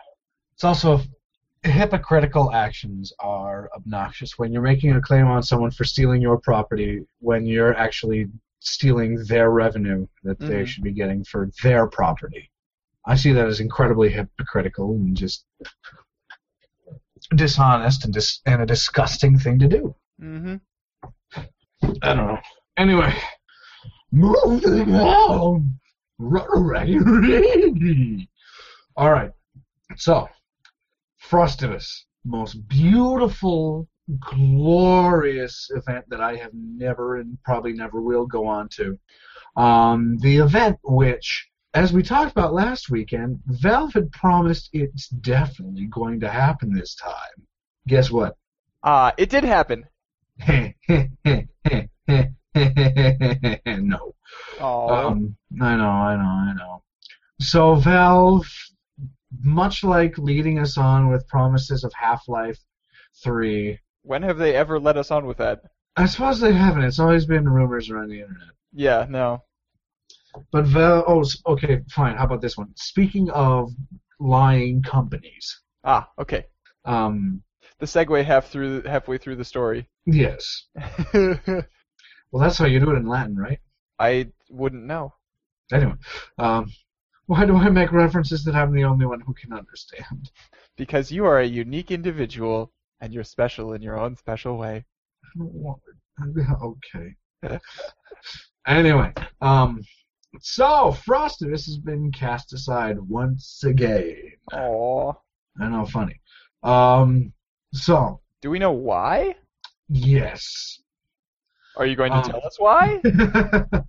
it's also hypocritical actions are obnoxious when you're making a claim on someone for stealing your property when you're actually stealing their revenue that they Mhm. should be getting for their property. I see that as incredibly hypocritical and just dishonest and dis- and a disgusting thing to do. Mm-hmm. I don't know. Anyway, moving on. All right. So, Frostivus, most beautiful, glorious event that I have never and probably never will go on to. Um, the event which as we talked about last weekend, Valve had promised it's definitely going to happen this time. Guess what? Uh, it did happen. no. Oh. Um, I know, I know, I know. So Valve, much like leading us on with promises of Half-Life 3, when have they ever let us on with that? I suppose they haven't. It's always been rumors around the internet. Yeah, no. But Valve, oh, okay, fine. How about this one? Speaking of lying companies, Ah, okay. um, The segue half through halfway through the story. yes. Well, that's how you do it in Latin, right? I wouldn't know. Anyway, um, why do I make references that I'm the only one who can understand? Because you are a unique individual and you're special in your own special way. I don't want- Okay. anyway, um, so Frostivus has been cast aside once again. Aww. I know, funny. Um, so Do we know why? yes. Are you going to Um, tell us why?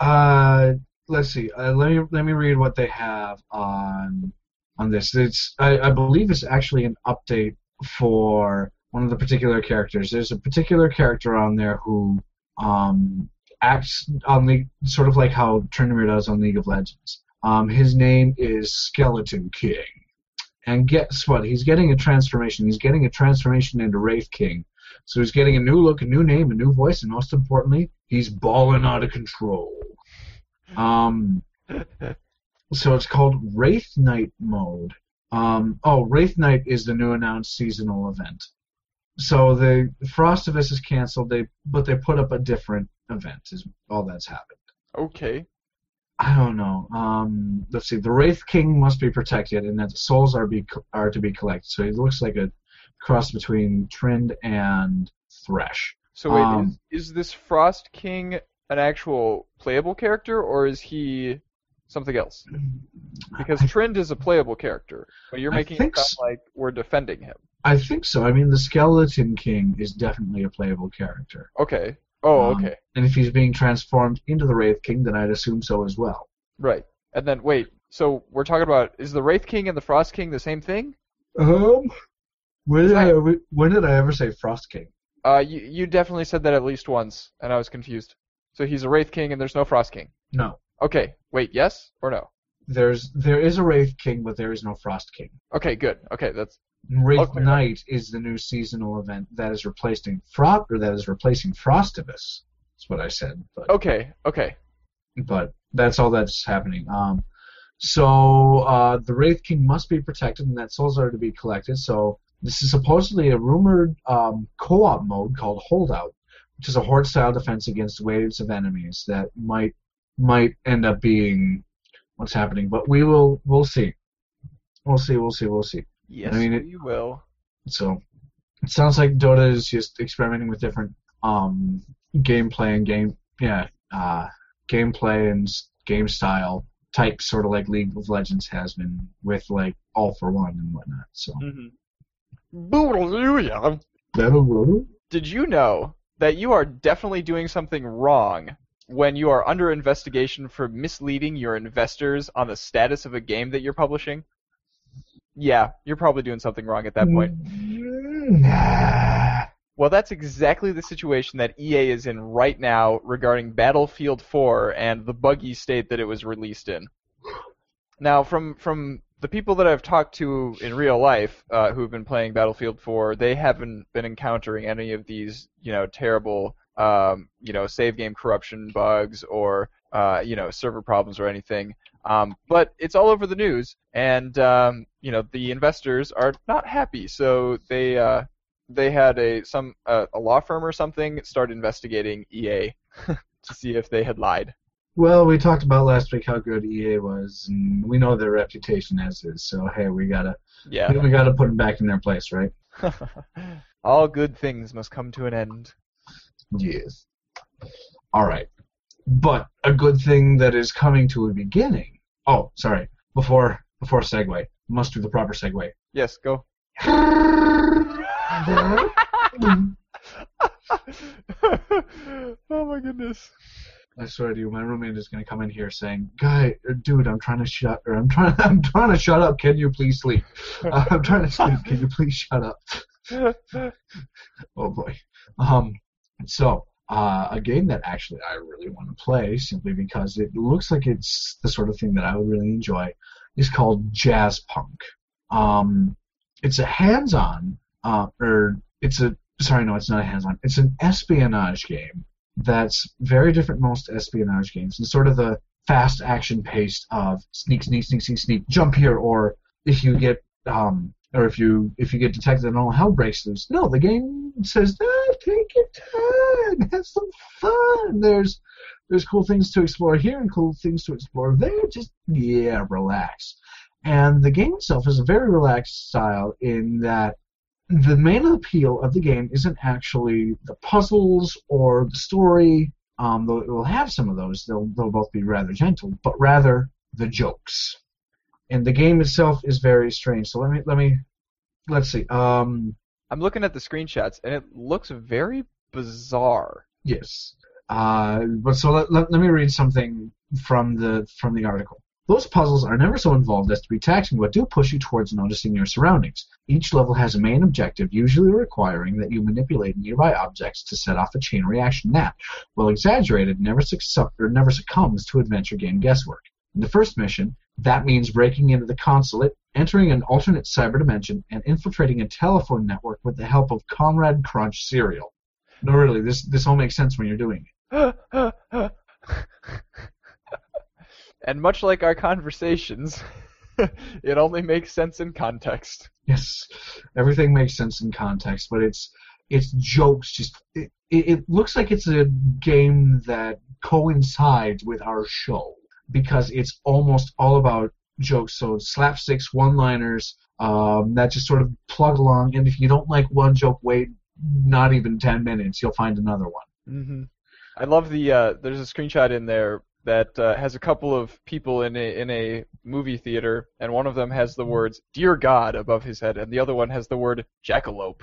uh, let's see. Uh, let me let me read what they have on on this. It's I, I believe it's actually an update for one of the particular characters. There's a particular character on there who um acts on the sort of like how Tryndamere does on League of Legends. Um, his name is Skeleton King. And guess what? He's getting a transformation. He's getting a transformation into Wraith King. So he's getting a new look, a new name, a new voice, and most importantly, he's balling out of control. Um, so it's called Wraith Night mode. Um, oh, Wraith Night is the new announced seasonal event. So the Frostivus is canceled. They but they put up a different event. Is all that's happened. okay. I don't know. Um, let's see. The Wraith King must be protected, and that the souls are be are to be collected. So it looks like a cross between Trynd and Thresh. So wait, Um, is, is this Frost King an actual playable character or is he something else? Because I, Trynd is a playable character, but you're making it sound s- like we're defending him. I think so. I mean, the Skeleton King is definitely a playable character. Okay. Oh, Um, okay. And if he's being transformed into the Wraith King, then I'd assume so as well. Right. And then wait, so we're talking about is the Wraith King and the Frost King the same thing? Um, when did I Right. ever, when did I ever say Frost King? Uh, you you definitely said that at least once, and I was confused. So he's a Wraith King and there's no Frost King. No, Okay. Wait, yes or no? there's there is a Wraith King, but there is no Frost King. Okay, good. Okay, that's Wraith Okay. Night is the new seasonal event that is replacing Frost or that is replacing Frostivus. That's what I said, but okay. Okay. but that's all that's happening. Um, so uh, the Wraith King must be protected, and that souls are to be collected. So this is supposedly a rumored um, co-op mode called Holdout, which is a horde-style defense against waves of enemies that might might end up being what's happening. But we will we'll see. We'll see. We'll see. We'll see. Yes, I mean, it- we will. So it sounds like Dota is just experimenting with different um, gameplay and game yeah uh, gameplay and game style type sort of like League of Legends has been with like All for One and whatnot. So Mm-hmm. Did you know that you are definitely doing something wrong when you are under investigation for misleading your investors on the status of a game that you're publishing? Yeah, you're probably doing something wrong at that point. Well, that's exactly the situation that EA is in right now regarding Battlefield 4 and the buggy state that it was released in. Now, from from the people that I've talked to in real life uh, who've been playing Battlefield 4, they haven't been encountering any of these, you know, terrible, um, you know, save game corruption bugs or, uh, you know, server problems or anything. Um, but it's all over the news, and um, you know, the investors are not happy, so they. Uh, they had a some uh, a law firm or something start investigating EA to see if they had lied. Well, we talked about last week how good EA was, and we know their reputation as is. So hey, we gotta Yeah. we gotta put them back in their place, right? All good things must come to an end. Yes. All right. But a good thing that is coming to a beginning. Oh, sorry. Before before segue, must do the proper segue. Yes, go. oh my goodness. I swear to you, my roommate is gonna come in here saying, "Guy, dude, I'm trying to shut, or I'm trying, I'm trying to shut up. Can you please sleep? Uh, I'm trying to sleep. Can you please shut up?" Oh boy. Um, so uh, a game that actually I really want to play simply because it looks like it's the sort of thing that I would really enjoy is called Jazzpunk. Um, it's a hands-on, uh, or it's a sorry, no, it's not a hands-on. It's an espionage game that's very different most espionage games. It's sort of the fast action pace of sneak, sneak, sneak, sneak, sneak, jump here, or if you get um, or if you if you get detected and all hell breaks loose. No, the game says, ah, take your time, have some fun. There's there's cool things to explore here and cool things to explore there. Just yeah, relax. And the game itself is a very relaxed style in that the main appeal of the game isn't actually the puzzles or the story. Um, though it will have some of those, they'll they'll both be rather gentle, but rather the jokes. And the game itself is very strange. So let me let me let's see. Um, I'm looking at the screenshots, and it looks very bizarre. Yes. Uh, but so let, let, let me read something from the from the article. Those puzzles are never so involved as to be taxing, but do push you towards noticing your surroundings. Each level has a main objective, usually requiring that you manipulate nearby objects to set off a chain reaction that, while exaggerated, never, or never succumbs to adventure game guesswork. In the first mission, that means breaking into the consulate, entering an alternate cyber dimension, and infiltrating a telephone network with the help of Comrade Crunch cereal. No, really, this this all makes sense when you're doing it. and much like our conversations, it only makes sense in context. Yes, everything makes sense in context, but it's it's jokes. Just it, it, it looks like it's a game that coincides with our show because it's almost all about jokes. So slapsticks, one-liners um, that just sort of plug along. And if you don't like one joke, wait not even ten minutes, you'll find another one. hmm I love the. Uh, there's a screenshot in there that uh, has a couple of people in a in a movie theater, and one of them has the words "Dear God" above his head, and the other one has the word "Jackalope."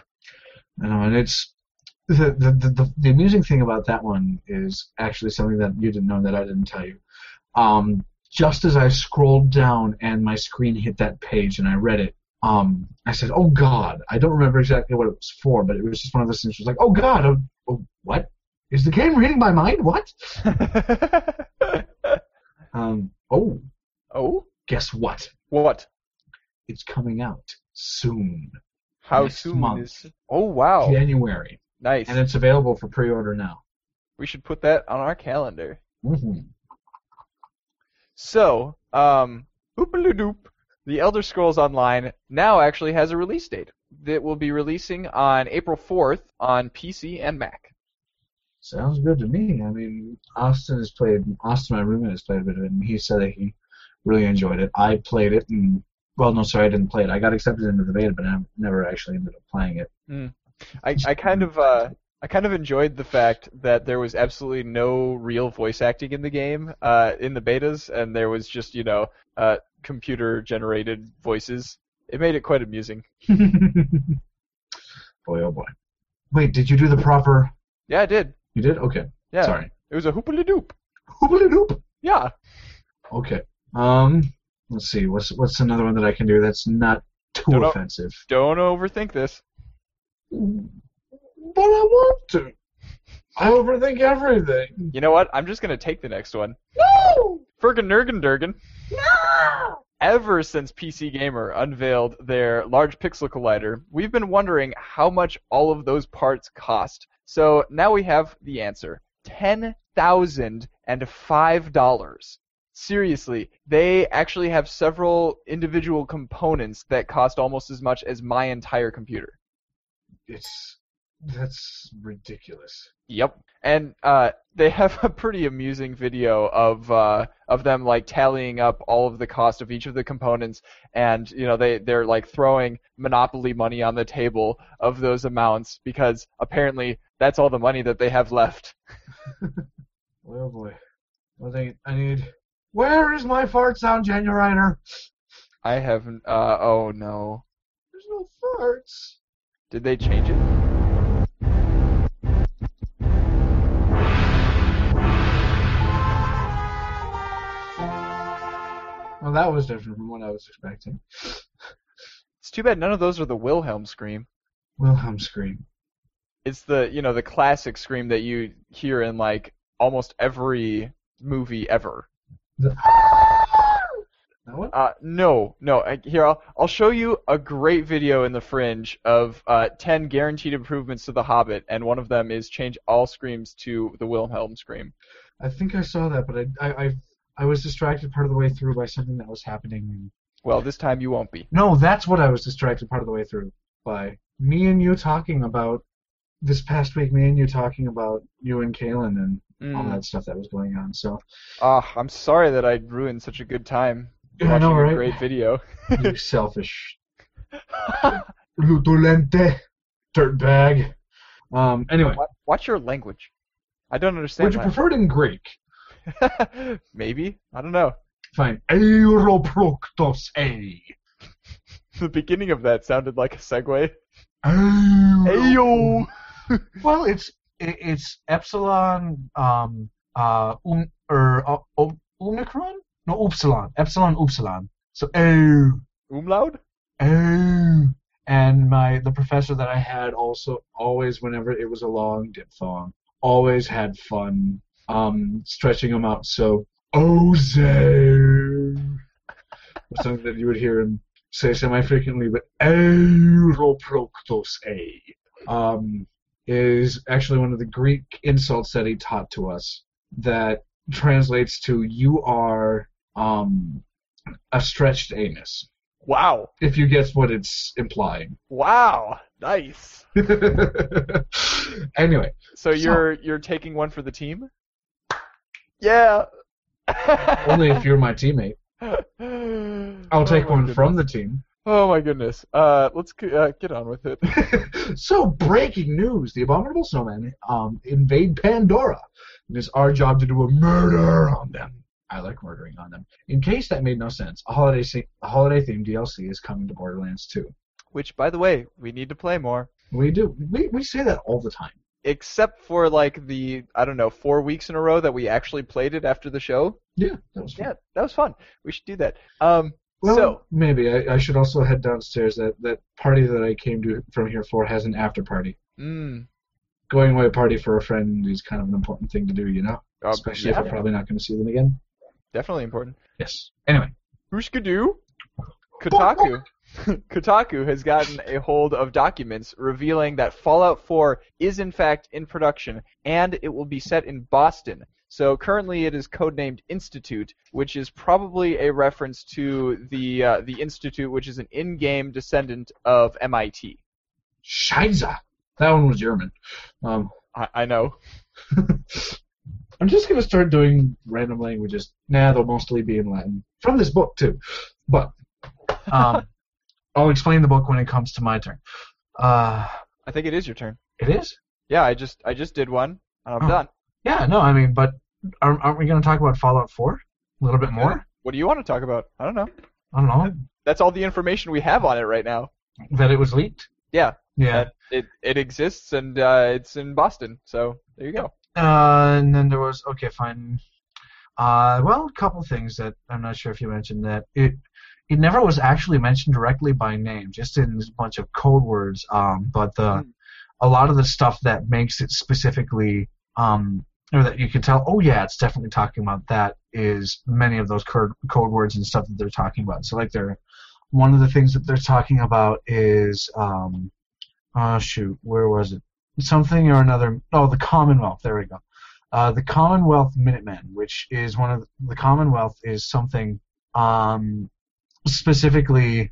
Know, and it's the the the the amusing thing about that one is actually something that you didn't know that I didn't tell you. Um, just as I scrolled down and my screen hit that page and I read it, um, I said, "Oh God!" I don't remember exactly what it was for, but it was just one of those things. It was like, "Oh God! Oh, oh, what is the game reading my mind? What?" Um, oh, oh, guess what? what? It's coming out soon, How soon month. is? Oh wow, January, nice. and it's available for pre-order now. we should put that on our calendar. hmm So, um, doop. The Elder Scrolls Online now actually has a release date. That will be releasing on April 4th on PC and Mac. Sounds good to me. I mean, Austin has played. Austin, my roommate, has played a bit of it, and he said that he really enjoyed it. I played it, and well, no, sorry, I didn't play it. I got accepted into the beta, but I never actually ended up playing it. I, I kind of uh, I kind of enjoyed the fact that there was absolutely no real voice acting in the game uh, in the betas, and there was just you know uh, computer generated voices. It made it quite amusing. boy, oh boy. Wait, did you do the proper? Yeah, I did. You did? Okay. Yeah, Sorry. it was a hoopily doop. Hoopily doop. Yeah. Okay. Um, let's see. What's what's another one that I can do that's not too Don't offensive? Don't overthink this. But I want to. I overthink everything. You know what? I'm just gonna take the next one. No. Fergen Nurgen Durgen. No. Ever since PC Gamer unveiled their large pixel collider, we've been wondering how much all of those parts cost. So now we have the answer. Ten thousand and five dollars. Seriously, they actually have several individual components that cost almost as much as my entire computer. It's that's ridiculous. Yep. And uh, they have a pretty amusing video of uh, of them like tallying up all of the cost of each of the components, and you know they they're like throwing monopoly money on the table of those amounts because apparently that's all the money that they have left. Oh boy. Well, they, I need. Where is my fart sound generator? I haven't. Uh, oh no. There's no farts. Did they change it? Well, that was different from what I was expecting. It's too bad none of those are the Wilhelm scream. Wilhelm scream. It's the you know the classic scream that you hear in like almost every movie ever. The... Uh, no, no. I, here, I'll, I'll show you a great video in the Fringe of uh, 10 guaranteed improvements to The Hobbit, and one of them is change all screams to the Wilhelm scream. I think I saw that, but I, I, I, I was distracted part of the way through by something that was happening. Well, this time you won't be. No, that's what I was distracted part of the way through by. Me and you talking about this past week. Me and you talking about you and Kalen and all Mm. that stuff that was going on. So Ah, I'm sorry that I ruined such a good time watching know, a right? great video. you selfish Lutulente, dirtbag. Um. Anyway, Wa- Watch your language. I don't understand. would you prefer it in Greek? Maybe. I don't know. Fine. Aeroproctos A. The beginning of that sounded like a segue. Ayo. Well, it's it, it's epsilon um uh um or uh, o- omicron no upsilon epsilon upsilon so oh Umlaut? oh and my the professor that I had also always whenever it was a long diphthong always had fun um stretching them out so ozo something that you would hear him say semi frequently but aeroproctos a um is actually one of the Greek insults that he taught to us that translates to you are um, a stretched anus. Wow. If you guess what it's implying. Wow. Nice. anyway, So you're you're taking one for the team? Yeah. only if you're my teammate. I'll take one from the team. Oh my goodness. Uh, let's uh, get on with it. so breaking news: the abominable snowmen um, invade Pandora. It is our job to do a murder on them. I like murdering on them. In case that made no sense, a holiday se- a holiday themed DLC is coming to Borderlands 2. Which, by the way, we need to play more. We do. We, we say that all the time. Except for like the I don't know four weeks in a row that we actually played it after the show. Yeah, that was fun. Yeah, that was fun. We should do that. Um, Well, so maybe I, I should also head downstairs. That that party that I came to from here for has an after party. mm, Going away party for a friend is kind of an important thing to do, you know. uh, Especially yeah, if I'm probably not going to see them again. definitely important. Yes. Anyway. Who's Hushkadoo. Kotaku. Kotaku has gotten a hold of documents revealing that Fallout 4 is in fact in production and it will be set in Boston. So currently it is codenamed Institute, which is probably a reference to the uh, the Institute, which is an in-game descendant of MIT. Scheiße. That one was German. Um, I, I know. I'm just gonna start doing random languages. Nah, they'll mostly be in Latin from this book too. But um, I'll explain the book when it comes to my turn. Uh, I think it is your turn. it is. Yeah, I just I just did one. and I'm Oh. done. Yeah, no, I mean, but aren't, aren't we gonna talk about Fallout 4 a little bit more? What do you want to talk about? I don't know. I don't know That's all the information we have on it right now. that it was leaked. Yeah. Yeah. It it exists and uh, it's in Boston. So there you go. Uh, and then there was okay, fine. Uh, well, a couple things that I'm not sure if you mentioned that it it never was actually mentioned directly by name, just in a bunch of code words. Um, but the Hmm. a lot of the stuff that makes it specifically um, or that you can tell, oh yeah, it's definitely talking about that is many of those code code words and stuff that they're talking about. So like they're one of the things that they're talking about is um, oh shoot, where was it? Something or another. Oh, the Commonwealth. There we go. Uh, the Commonwealth Minutemen, which is one of the, the Commonwealth is something um, specifically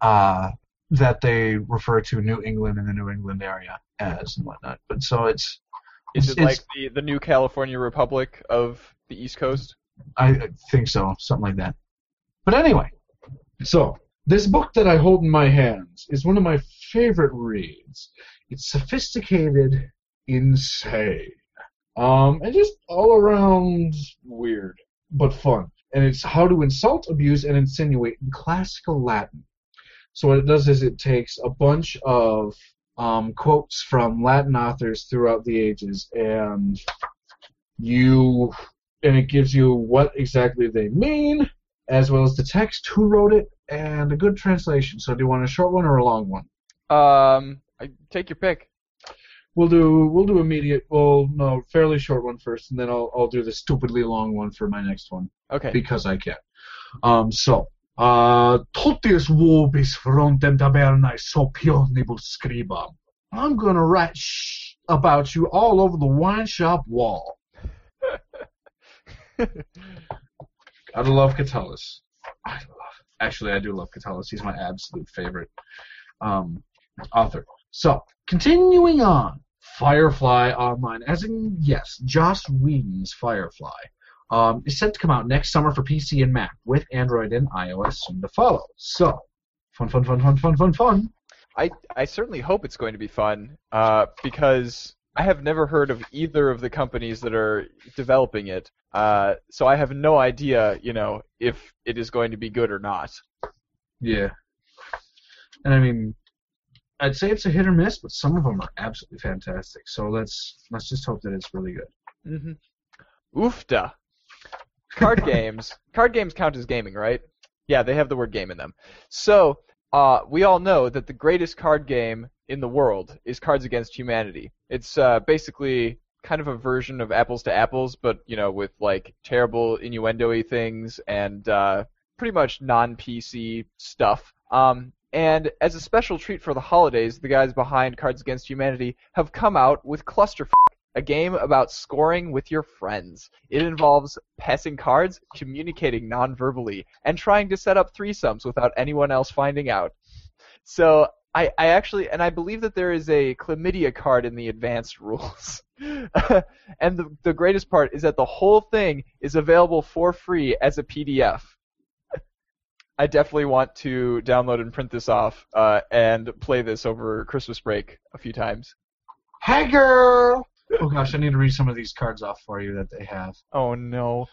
uh, that they refer to New England and the New England area as and whatnot. But so it's Is it's, it like the the new California Republic of the East Coast? I I think so, something like that. But anyway, so this book that I hold in my hands is one of my favorite reads. It's sophisticated, insane, um, and just all around weird, but fun. And it's how to insult, abuse, and insinuate in classical Latin. So what it does is it takes a bunch of um, quotes from Latin authors throughout the ages, and you and it gives you what exactly they mean, as well as the text, who wrote it, and a good translation. So, do you want a short one or a long one? Um, I, take your pick. We'll do we'll do immediate. Well, no, fairly short one first, and then I'll I'll do the stupidly long one for my next one Okay. because I can. Um, so. Uh, totius vobis frontem tabernae sopionibus scribam. I'm gonna write sh- about you all over the wine shop wall. Gotta love Catullus. I love. Actually, I do love Catullus. He's my absolute favorite um, author. So, continuing on, Firefly Online, as in yes, Joss Whedon's Firefly, um, is set to come out next summer for PC and Mac, with Android and iOS soon to follow. So, fun, fun, fun, fun, fun, fun, fun. I I certainly hope it's going to be fun. Uh, because I have never heard of either of the companies that are developing it. Uh, so I have no idea, you know, if it is going to be good or not. Yeah. And I mean, I'd say it's a hit or miss, but some of them are absolutely fantastic. So let's let's just hope that it's really good. Mm-hmm. Oofda. Card games. Card games count as gaming, right? Yeah, they have the word game in them. So, uh, we all know that the greatest card game in the world is Cards Against Humanity. It's uh, basically kind of a version of Apples to Apples, but you know, with like terrible innuendo-y things and uh, pretty much non-PC stuff. Um, and as a special treat for the holidays, the guys behind Cards Against Humanity have come out with Clusterfuck, a game about scoring with your friends. It involves passing cards, communicating non-verbally, and trying to set up threesomes without anyone else finding out. So I, I actually, and I believe that there is a chlamydia card in the advanced rules. and the, the greatest part is that the whole thing is available for free as a PDF. I definitely want to download and print this off uh, and play this over Christmas break a few times. Hey, girl. Oh gosh, I need to read some of these cards off for you that they have. Oh no.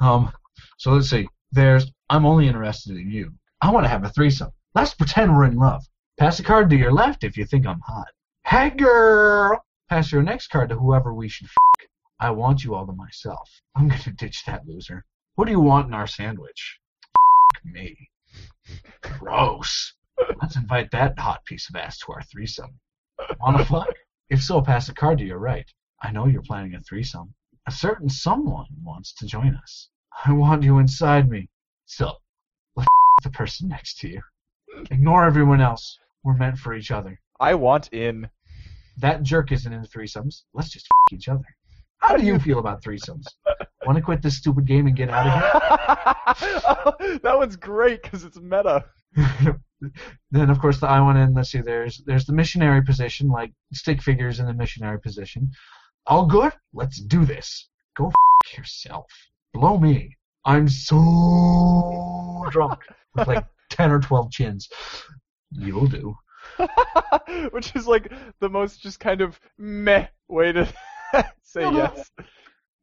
Um, so let's see. There's I'm only interested in you. I want to have a threesome. Let's pretend we're in love. Pass a card to your left if you think I'm hot. Hey, girl. Pass your next card to whoever we should f***. I want you all to myself. I'm gonna ditch that loser. What do you want in our sandwich? Me. Gross. Let's invite that hot piece of ass to our threesome. Wanna fuck? If so, pass a card to your right. I know you're planning a threesome. A certain someone wants to join us. I want you inside me. So, let's the person next to you. Ignore everyone else. We're meant for each other. I want in. That jerk isn't into threesomes. Let's just f- each other. How do you feel about threesomes? Want to quit this stupid game and get out of oh, that one's great because it's meta. then, of course, the I want in. Let's see. There's there's the missionary position, like stick figures in the missionary position. All good. Let's do this. Go f- yourself. Blow me. I'm so drunk with like ten or twelve chins. You'll do. Which is like the most just kind of meh way to say yes.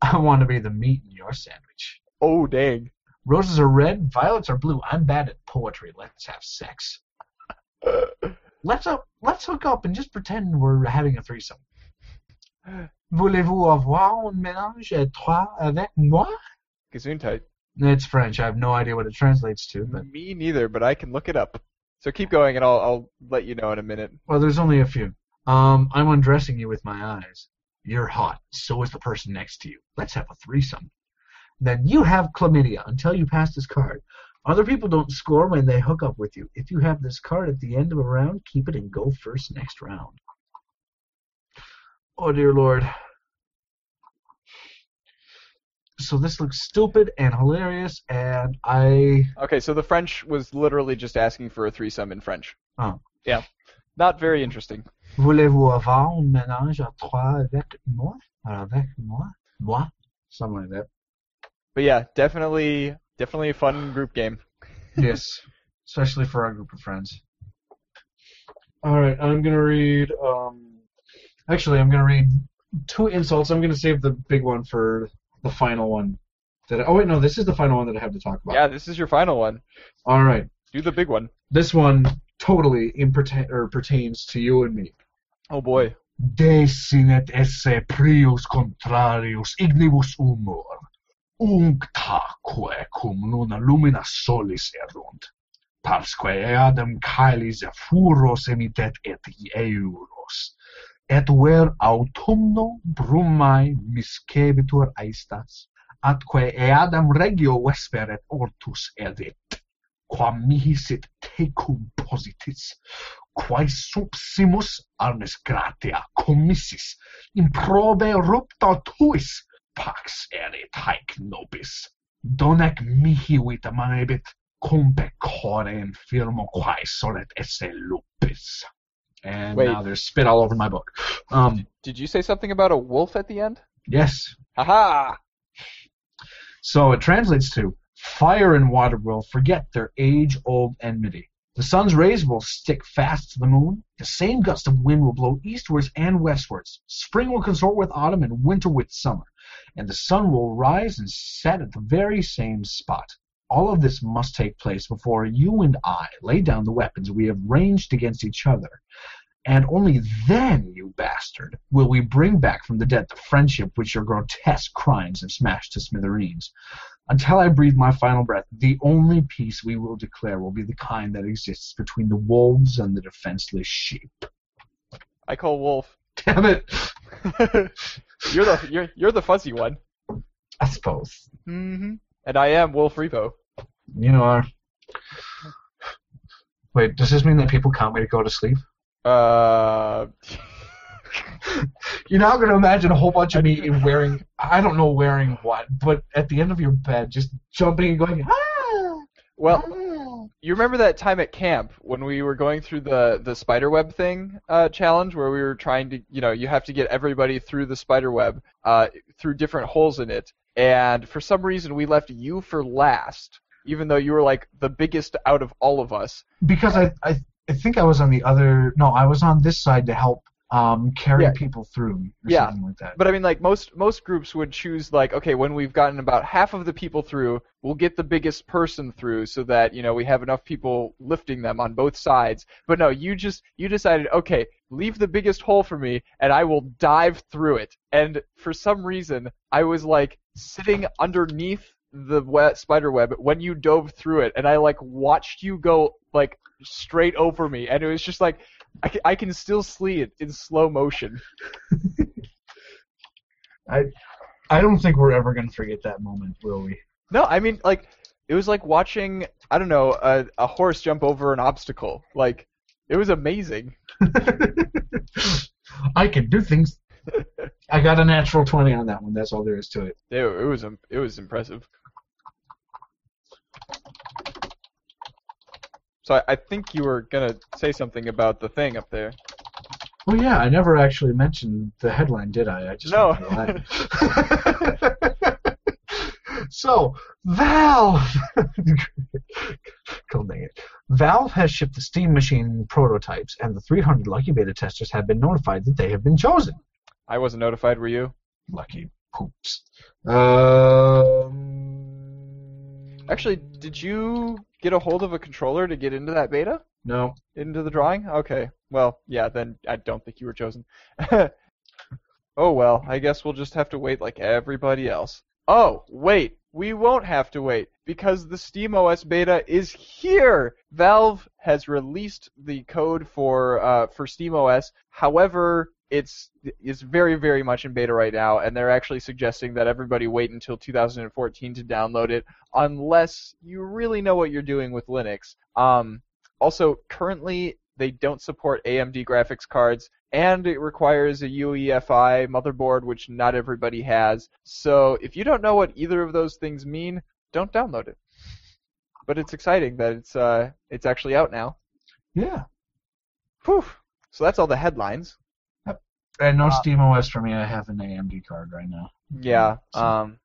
I want to be the meat in your sandwich. Oh dang. Roses are red, violets are blue. I'm bad at poetry. Let's have sex. Let's up. Let's hook up and just pretend we're having a threesome. Voulez-vous avoir un mélange à trois avec moi? Gesundheit. It's French. I have no idea what it translates to, but Me neither, but I can look it up. So keep going, and I'll I'll let you know in a minute. well, there's only a few. Um, I'm undressing you with my eyes. You're hot. So is the person next to you. Let's have a threesome. Then you have chlamydia until you pass this card. Other people don't score when they hook up with you. If you have this card at the end of a round, keep it and go first next round. Oh dear lord. So this looks stupid and hilarious, and I Okay, so the French was literally just asking for a threesome in French. Oh. Yeah. Not very interesting. Voulez-vous avoir un mélange à trois avec moi? Avec moi? Moi? Something like that. But yeah, definitely definitely a fun group game. yes, especially for our group of friends. All right, I'm gonna read. Um, actually, I'm gonna read two insults. I'm gonna save the big one for the final one. That oh wait, no, this is the final one that I have to talk about. Yeah, this is your final one. All right, Do the big one. this one totally impertain- or pertains to you and me. Oh boy. Desinet esse prius contrarius ignibus humor. Unctaque cum luna lumina solis erunt. Parsque eadem caelis furos emitet et ieuros. Et ver autumno brumae miscebitur aestas, atque eadam regio vesperet ortus edit quam mihi sit tecum positis, quae subsimus armes gratia commissis, improbe rupta tuis, pax erit haec nobis. Donec mihi vita manebit, cum pecore infirmo quae solet esse lupis. And Wait. now there's spit all over my book. Um, Did you say something about a wolf at the end? yes. Haha! So it translates to fire and water will forget their age-old enmity. The sun's rays will stick fast to the moon. The same gust of wind will blow eastwards and westwards. Spring will consort with autumn and winter with summer. And the sun will rise and set at the very same spot. All of this must take place before you and I lay down the weapons we have ranged against each other. And only then, you bastard, will we bring back from the dead the friendship which your grotesque crimes have smashed to smithereens. Until I breathe my final breath, the only peace we will declare will be the kind that exists between the wolves and the defenseless sheep. I call wolf. Damn it! you're the you're you're the fuzzy one. I suppose. Mm-hmm. And I am Wolf Repo. You are. Wait, does this mean that people can't wait to go to sleep? Uh, You're now going to imagine a whole bunch of me wearing, I don't know wearing what, but at the end of your bed, just jumping and going, ah! well, ah." you remember that time at camp when we were going through the the spider web thing uh, challenge where we were trying to you know you have to get everybody through the spider web uh, through different holes in it and for some reason we left you for last even though you were like the biggest out of all of us because I, I I think I was on the other. No, I was on this side to help um, carry Yeah. people through or Yeah, something like that. but I mean like most most groups would choose like okay when we've gotten about half of the people through we'll get the biggest person through so that you know we have enough people lifting them on both sides but no you just you decided okay leave the biggest hole for me and I will dive through it and for some reason I was like sitting underneath the wet spider web when you dove through it and I like watched you go like straight over me and it was just like I can, I can still see it in slow motion I I don't think we're ever gonna forget that moment, will we? No, I mean like it was like watching I don't know a, a horse jump over an obstacle. Like it was amazing. I can do things. I got a natural twenty on that one. That's all there is to it. It, it was it was impressive. So I, I think you were gonna say something about the thing up there. Oh yeah, I never actually mentioned the headline, did I? I just No. went to that. so Valve, God dang it, Valve has shipped the Steam Machine prototypes, and the 300 lucky beta testers have been notified that they have been chosen. I wasn't notified. Were you? Lucky poops. Um, Actually, did you get a hold of a controller to get into that beta? no. Into the drawing? Okay. Well, yeah, then I don't think you were chosen. oh well, I guess we'll just have to wait like everybody else. Oh, wait, we won't have to wait because the SteamOS beta is here. Valve has released the code for uh, for SteamOS. However, it's it's very very much in beta right now, and they're actually suggesting that everybody wait until 2014 to download it, unless you really know what you're doing with Linux. Um, also, currently they don't support AMD graphics cards, and it requires a UEFI motherboard, which not everybody has. So if you don't know what either of those things mean, don't download it. But it's exciting that it's uh it's actually out now. Yeah. Whew. So that's all the headlines. And no Uh, SteamOS for me. I have an AMD card right now. Yeah. So- Um,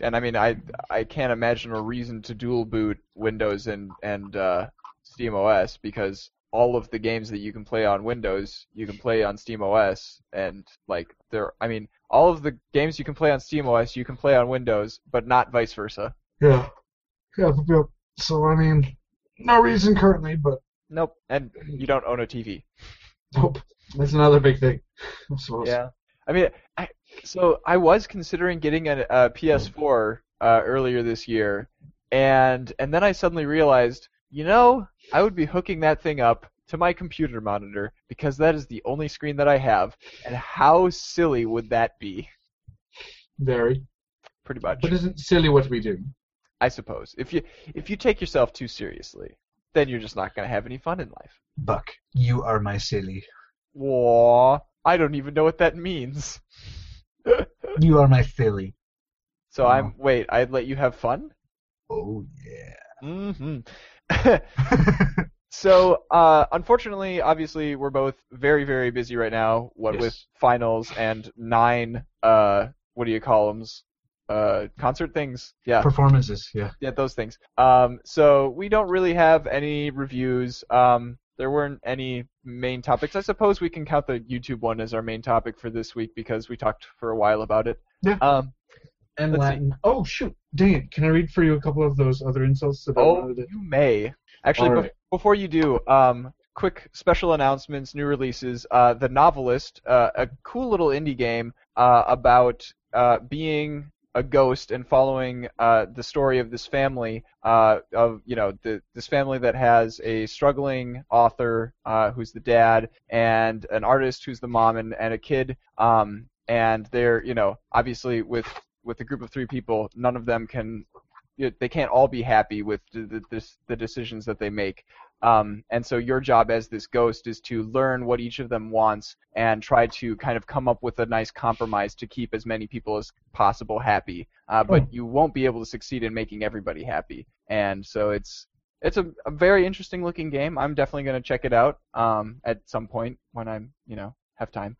and I mean, I I can't imagine a reason to dual boot Windows and and uh, SteamOS because all of the games that you can play on Windows you can play on Steam OS, and like there, I mean, all of the games you can play on Steam OS, you can play on Windows, but not vice versa. Yeah. Yeah. yeah. So I mean, no reason currently, but Nope. And you don't own a TV. nope. That's another big thing. Yeah. I mean, I, so I was considering getting a, a PS4 uh, earlier this year, and and then I suddenly realized, you know, I would be hooking that thing up to my computer monitor because that is the only screen that I have, and how silly would that be? Very. Pretty much. But isn't silly what we do? I suppose. If you if you take yourself too seriously, then you're just not gonna have any fun in life. Buck, you are my silly. Whoa, I don't even know what that means. You are my silly. So I'm wait, I'd let you have fun? Oh yeah. Mm-hmm. so uh, unfortunately, obviously, we're both very very busy right now. What Yes. with finals and nine uh, what do you call them? Uh, concert things. Yeah. Performances, yeah. yeah, those things. Um, so we don't really have any reviews. Um, there weren't any main topics. I suppose we can count the YouTube one as our main topic for this week because we talked for a while about it. Yeah. Um, And Let's see. Latin. Oh shoot! Dang it! Can I read for you a couple of those other insults that I oh, wanted to? you may. Actually, All bef- right. before you do, um, quick special announcements, new releases. Uh, the Novelist, uh, a cool little indie game uh, about uh, being a ghost and following uh, the story of this family uh, of you know the, this family that has a struggling author uh, who's the dad and an artist who's the mom and, and a kid um, and they're you know obviously with with a group of three people none of them can you- they can't all be happy with the, the, this, the decisions that they make. Um, and so your job as this ghost is to learn what each of them wants and try to kind of come up with a nice compromise to keep as many people as possible happy. Uh, but Oh. you won't be able to succeed in making everybody happy. And so it's it's a, a very interesting looking game. I'm definitely going to check it out um, at some point when I'm you know have time.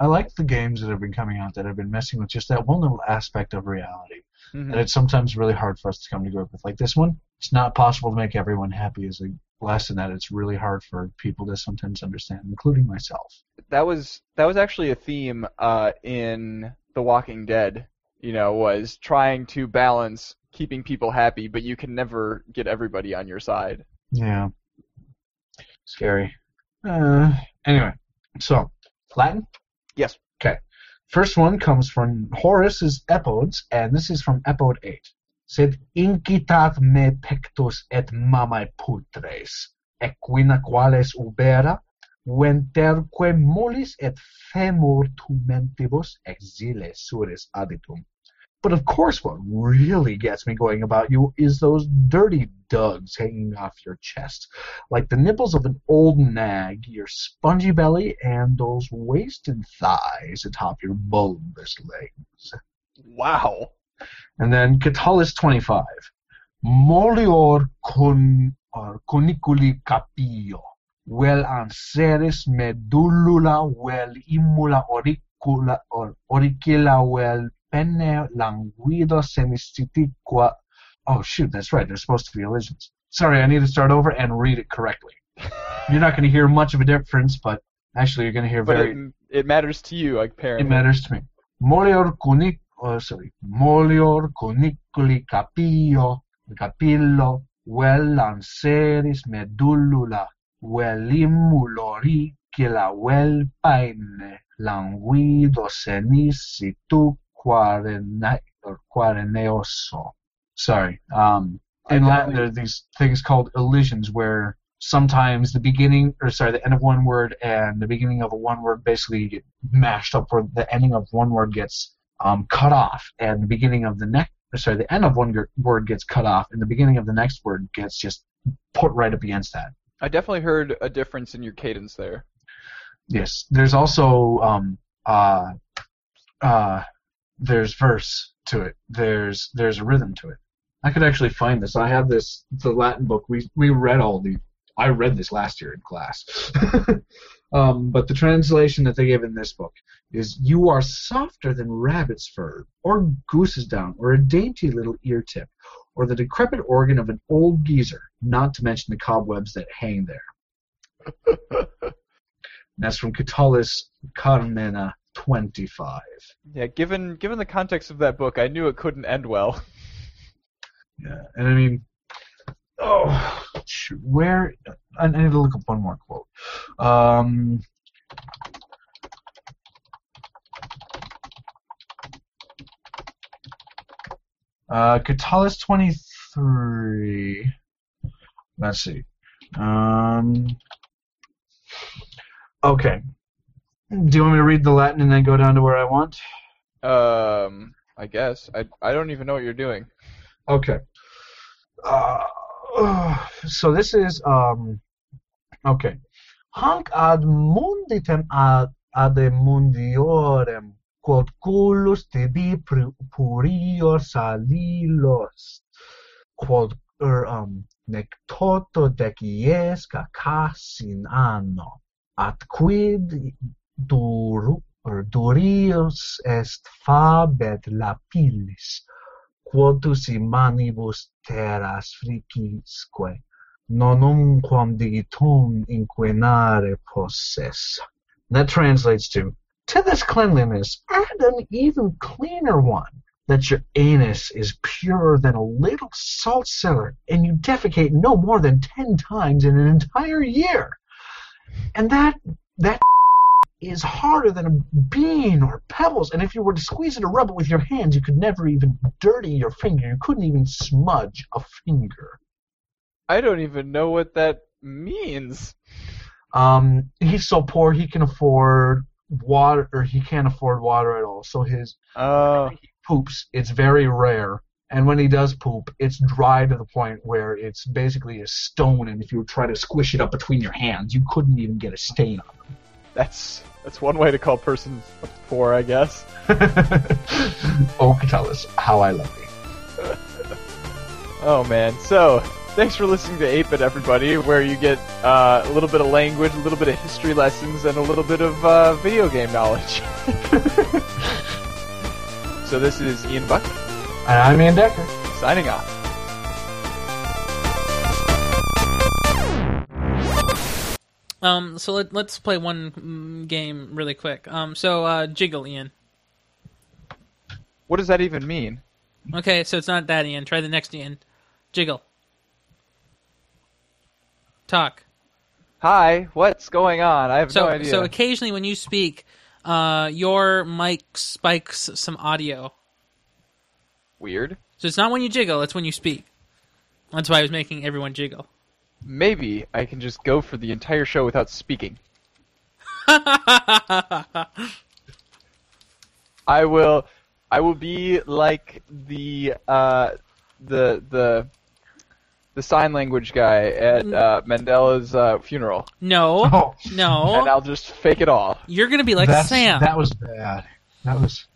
I like the games that have been coming out that have been messing with just that one little aspect of reality Mhm. that it's sometimes really hard for us to come to grips with. Like this one, it's not possible to make everyone happy. Is a lesson that it's really hard for people to sometimes understand, including myself. that was that was actually a theme uh, in The Walking Dead. You know, was trying to balance keeping people happy, but you can never get everybody on your side. Yeah. Scary. Uh, anyway, so Latin. Yes. Okay. First one comes from Horace's Epodes, and this is from Epode 8. Sed incitat me pectus et mamae putres, equina quales ubera, venterque molis et femur tumentibus exile suris aditum. But of course, what really gets me going about you is those dirty dugs hanging off your chest, like the nipples of an old nag, your spongy belly, and those wasted thighs atop your bulbous legs. Wow. And then Catullus 25. Molior con, or cuniculi capillo, vel anseris medullula, vel immula auricula, or auricula, vel languido. Oh, shoot, that's right. They're supposed to be elisions. Sorry, I need to start over and read it correctly. You're not going to hear much of a difference, but actually, you're going to hear But very. it, it matters to you, apparently. It matters to me. Molior cunic, oh, sorry, molior cuniculi capillo, capillo, vel lanceris medullula, vel immuloricula, vel paine, languido senisitu quarene, or quareneoso. Sorry. Um, in Latin, there are these things called elisions where sometimes the beginning, or sorry, the end of one word and the beginning of a one word basically get mashed up, where the ending of one word gets um, cut off, and the beginning of the next, or sorry, the end of one word gets cut off, and the beginning of the next word gets just put right up against that. I definitely heard a difference in your cadence there. Yes. There's also um, uh, uh, there's verse to it. There's there's a rhythm to it. I could actually find this. I have this the Latin book. We we read all the. I read this last year in class. um, but the translation that they give in this book is "You are softer than rabbit's fur, or goose's down, or a dainty little ear tip, or the decrepit organ of an old geezer, not to mention the cobwebs that hang there." That's from Catullus Carmina 25. Yeah, given given the context of that book, I knew it couldn't end well. Yeah, and I mean, oh, where? I I need to look up one more quote. Um, Uh, Catullus 23. Let's see. Um, okay. Do you want me to read the Latin and then go down to where I want? Um, I guess. I I don't even know what you're doing. Okay. Uh, uh, so this is um. Okay. Hanc ad munditem ad ad mundiorem quod culus tibi pu- purior salilos quod er um nec toto deciesca casin anno at quid durius est fabet lapillis quodus manibus terras fricisque nonum quam digitum inquinare posses. That translates to, to this cleanliness, add an even cleaner one, that your anus is purer than a little salt cellar, and you defecate no more than ten times in an entire year. And that, that is harder than a bean or pebbles, and if you were to squeeze it or rub it with your hands, you could never even dirty your finger. You couldn't even smudge a finger. I don't even know what that means. Um, he's so poor he can afford water, or he can't afford water at all. So his Uh, he poops, it's very rare, and when he does poop, it's dry to the point where it's basically a stone, and if you try to squish it up between your hands, you couldn't even get a stain on them. that's that's one way to call persons poor, I guess. oh, Catullus, how I love you. Oh man. So, thanks for listening to 8-Bit everybody, where you get uh, a little bit of language, a little bit of history lessons, and a little bit of uh, video game knowledge. so this is Ian Buck And I'm Ian Decker. signing off. Um, so let, let's play one mm, game really quick. Um, so uh, jiggle, Ian. What does that even mean? Okay, so it's not that Ian. Try the next Ian. Jiggle. Talk. Hi, what's going on? I have So no idea. so occasionally when you speak, uh, your mic spikes some audio. Weird. So it's not when you jiggle; it's when you speak. That's why I was making everyone jiggle. Maybe I can just go for the entire show without speaking. I will I will be like the uh the the the sign language guy at uh, Mandela's uh, funeral, No, Oh, and I'll just fake it all. you're gonna be like that's, Sam. that was bad. That was.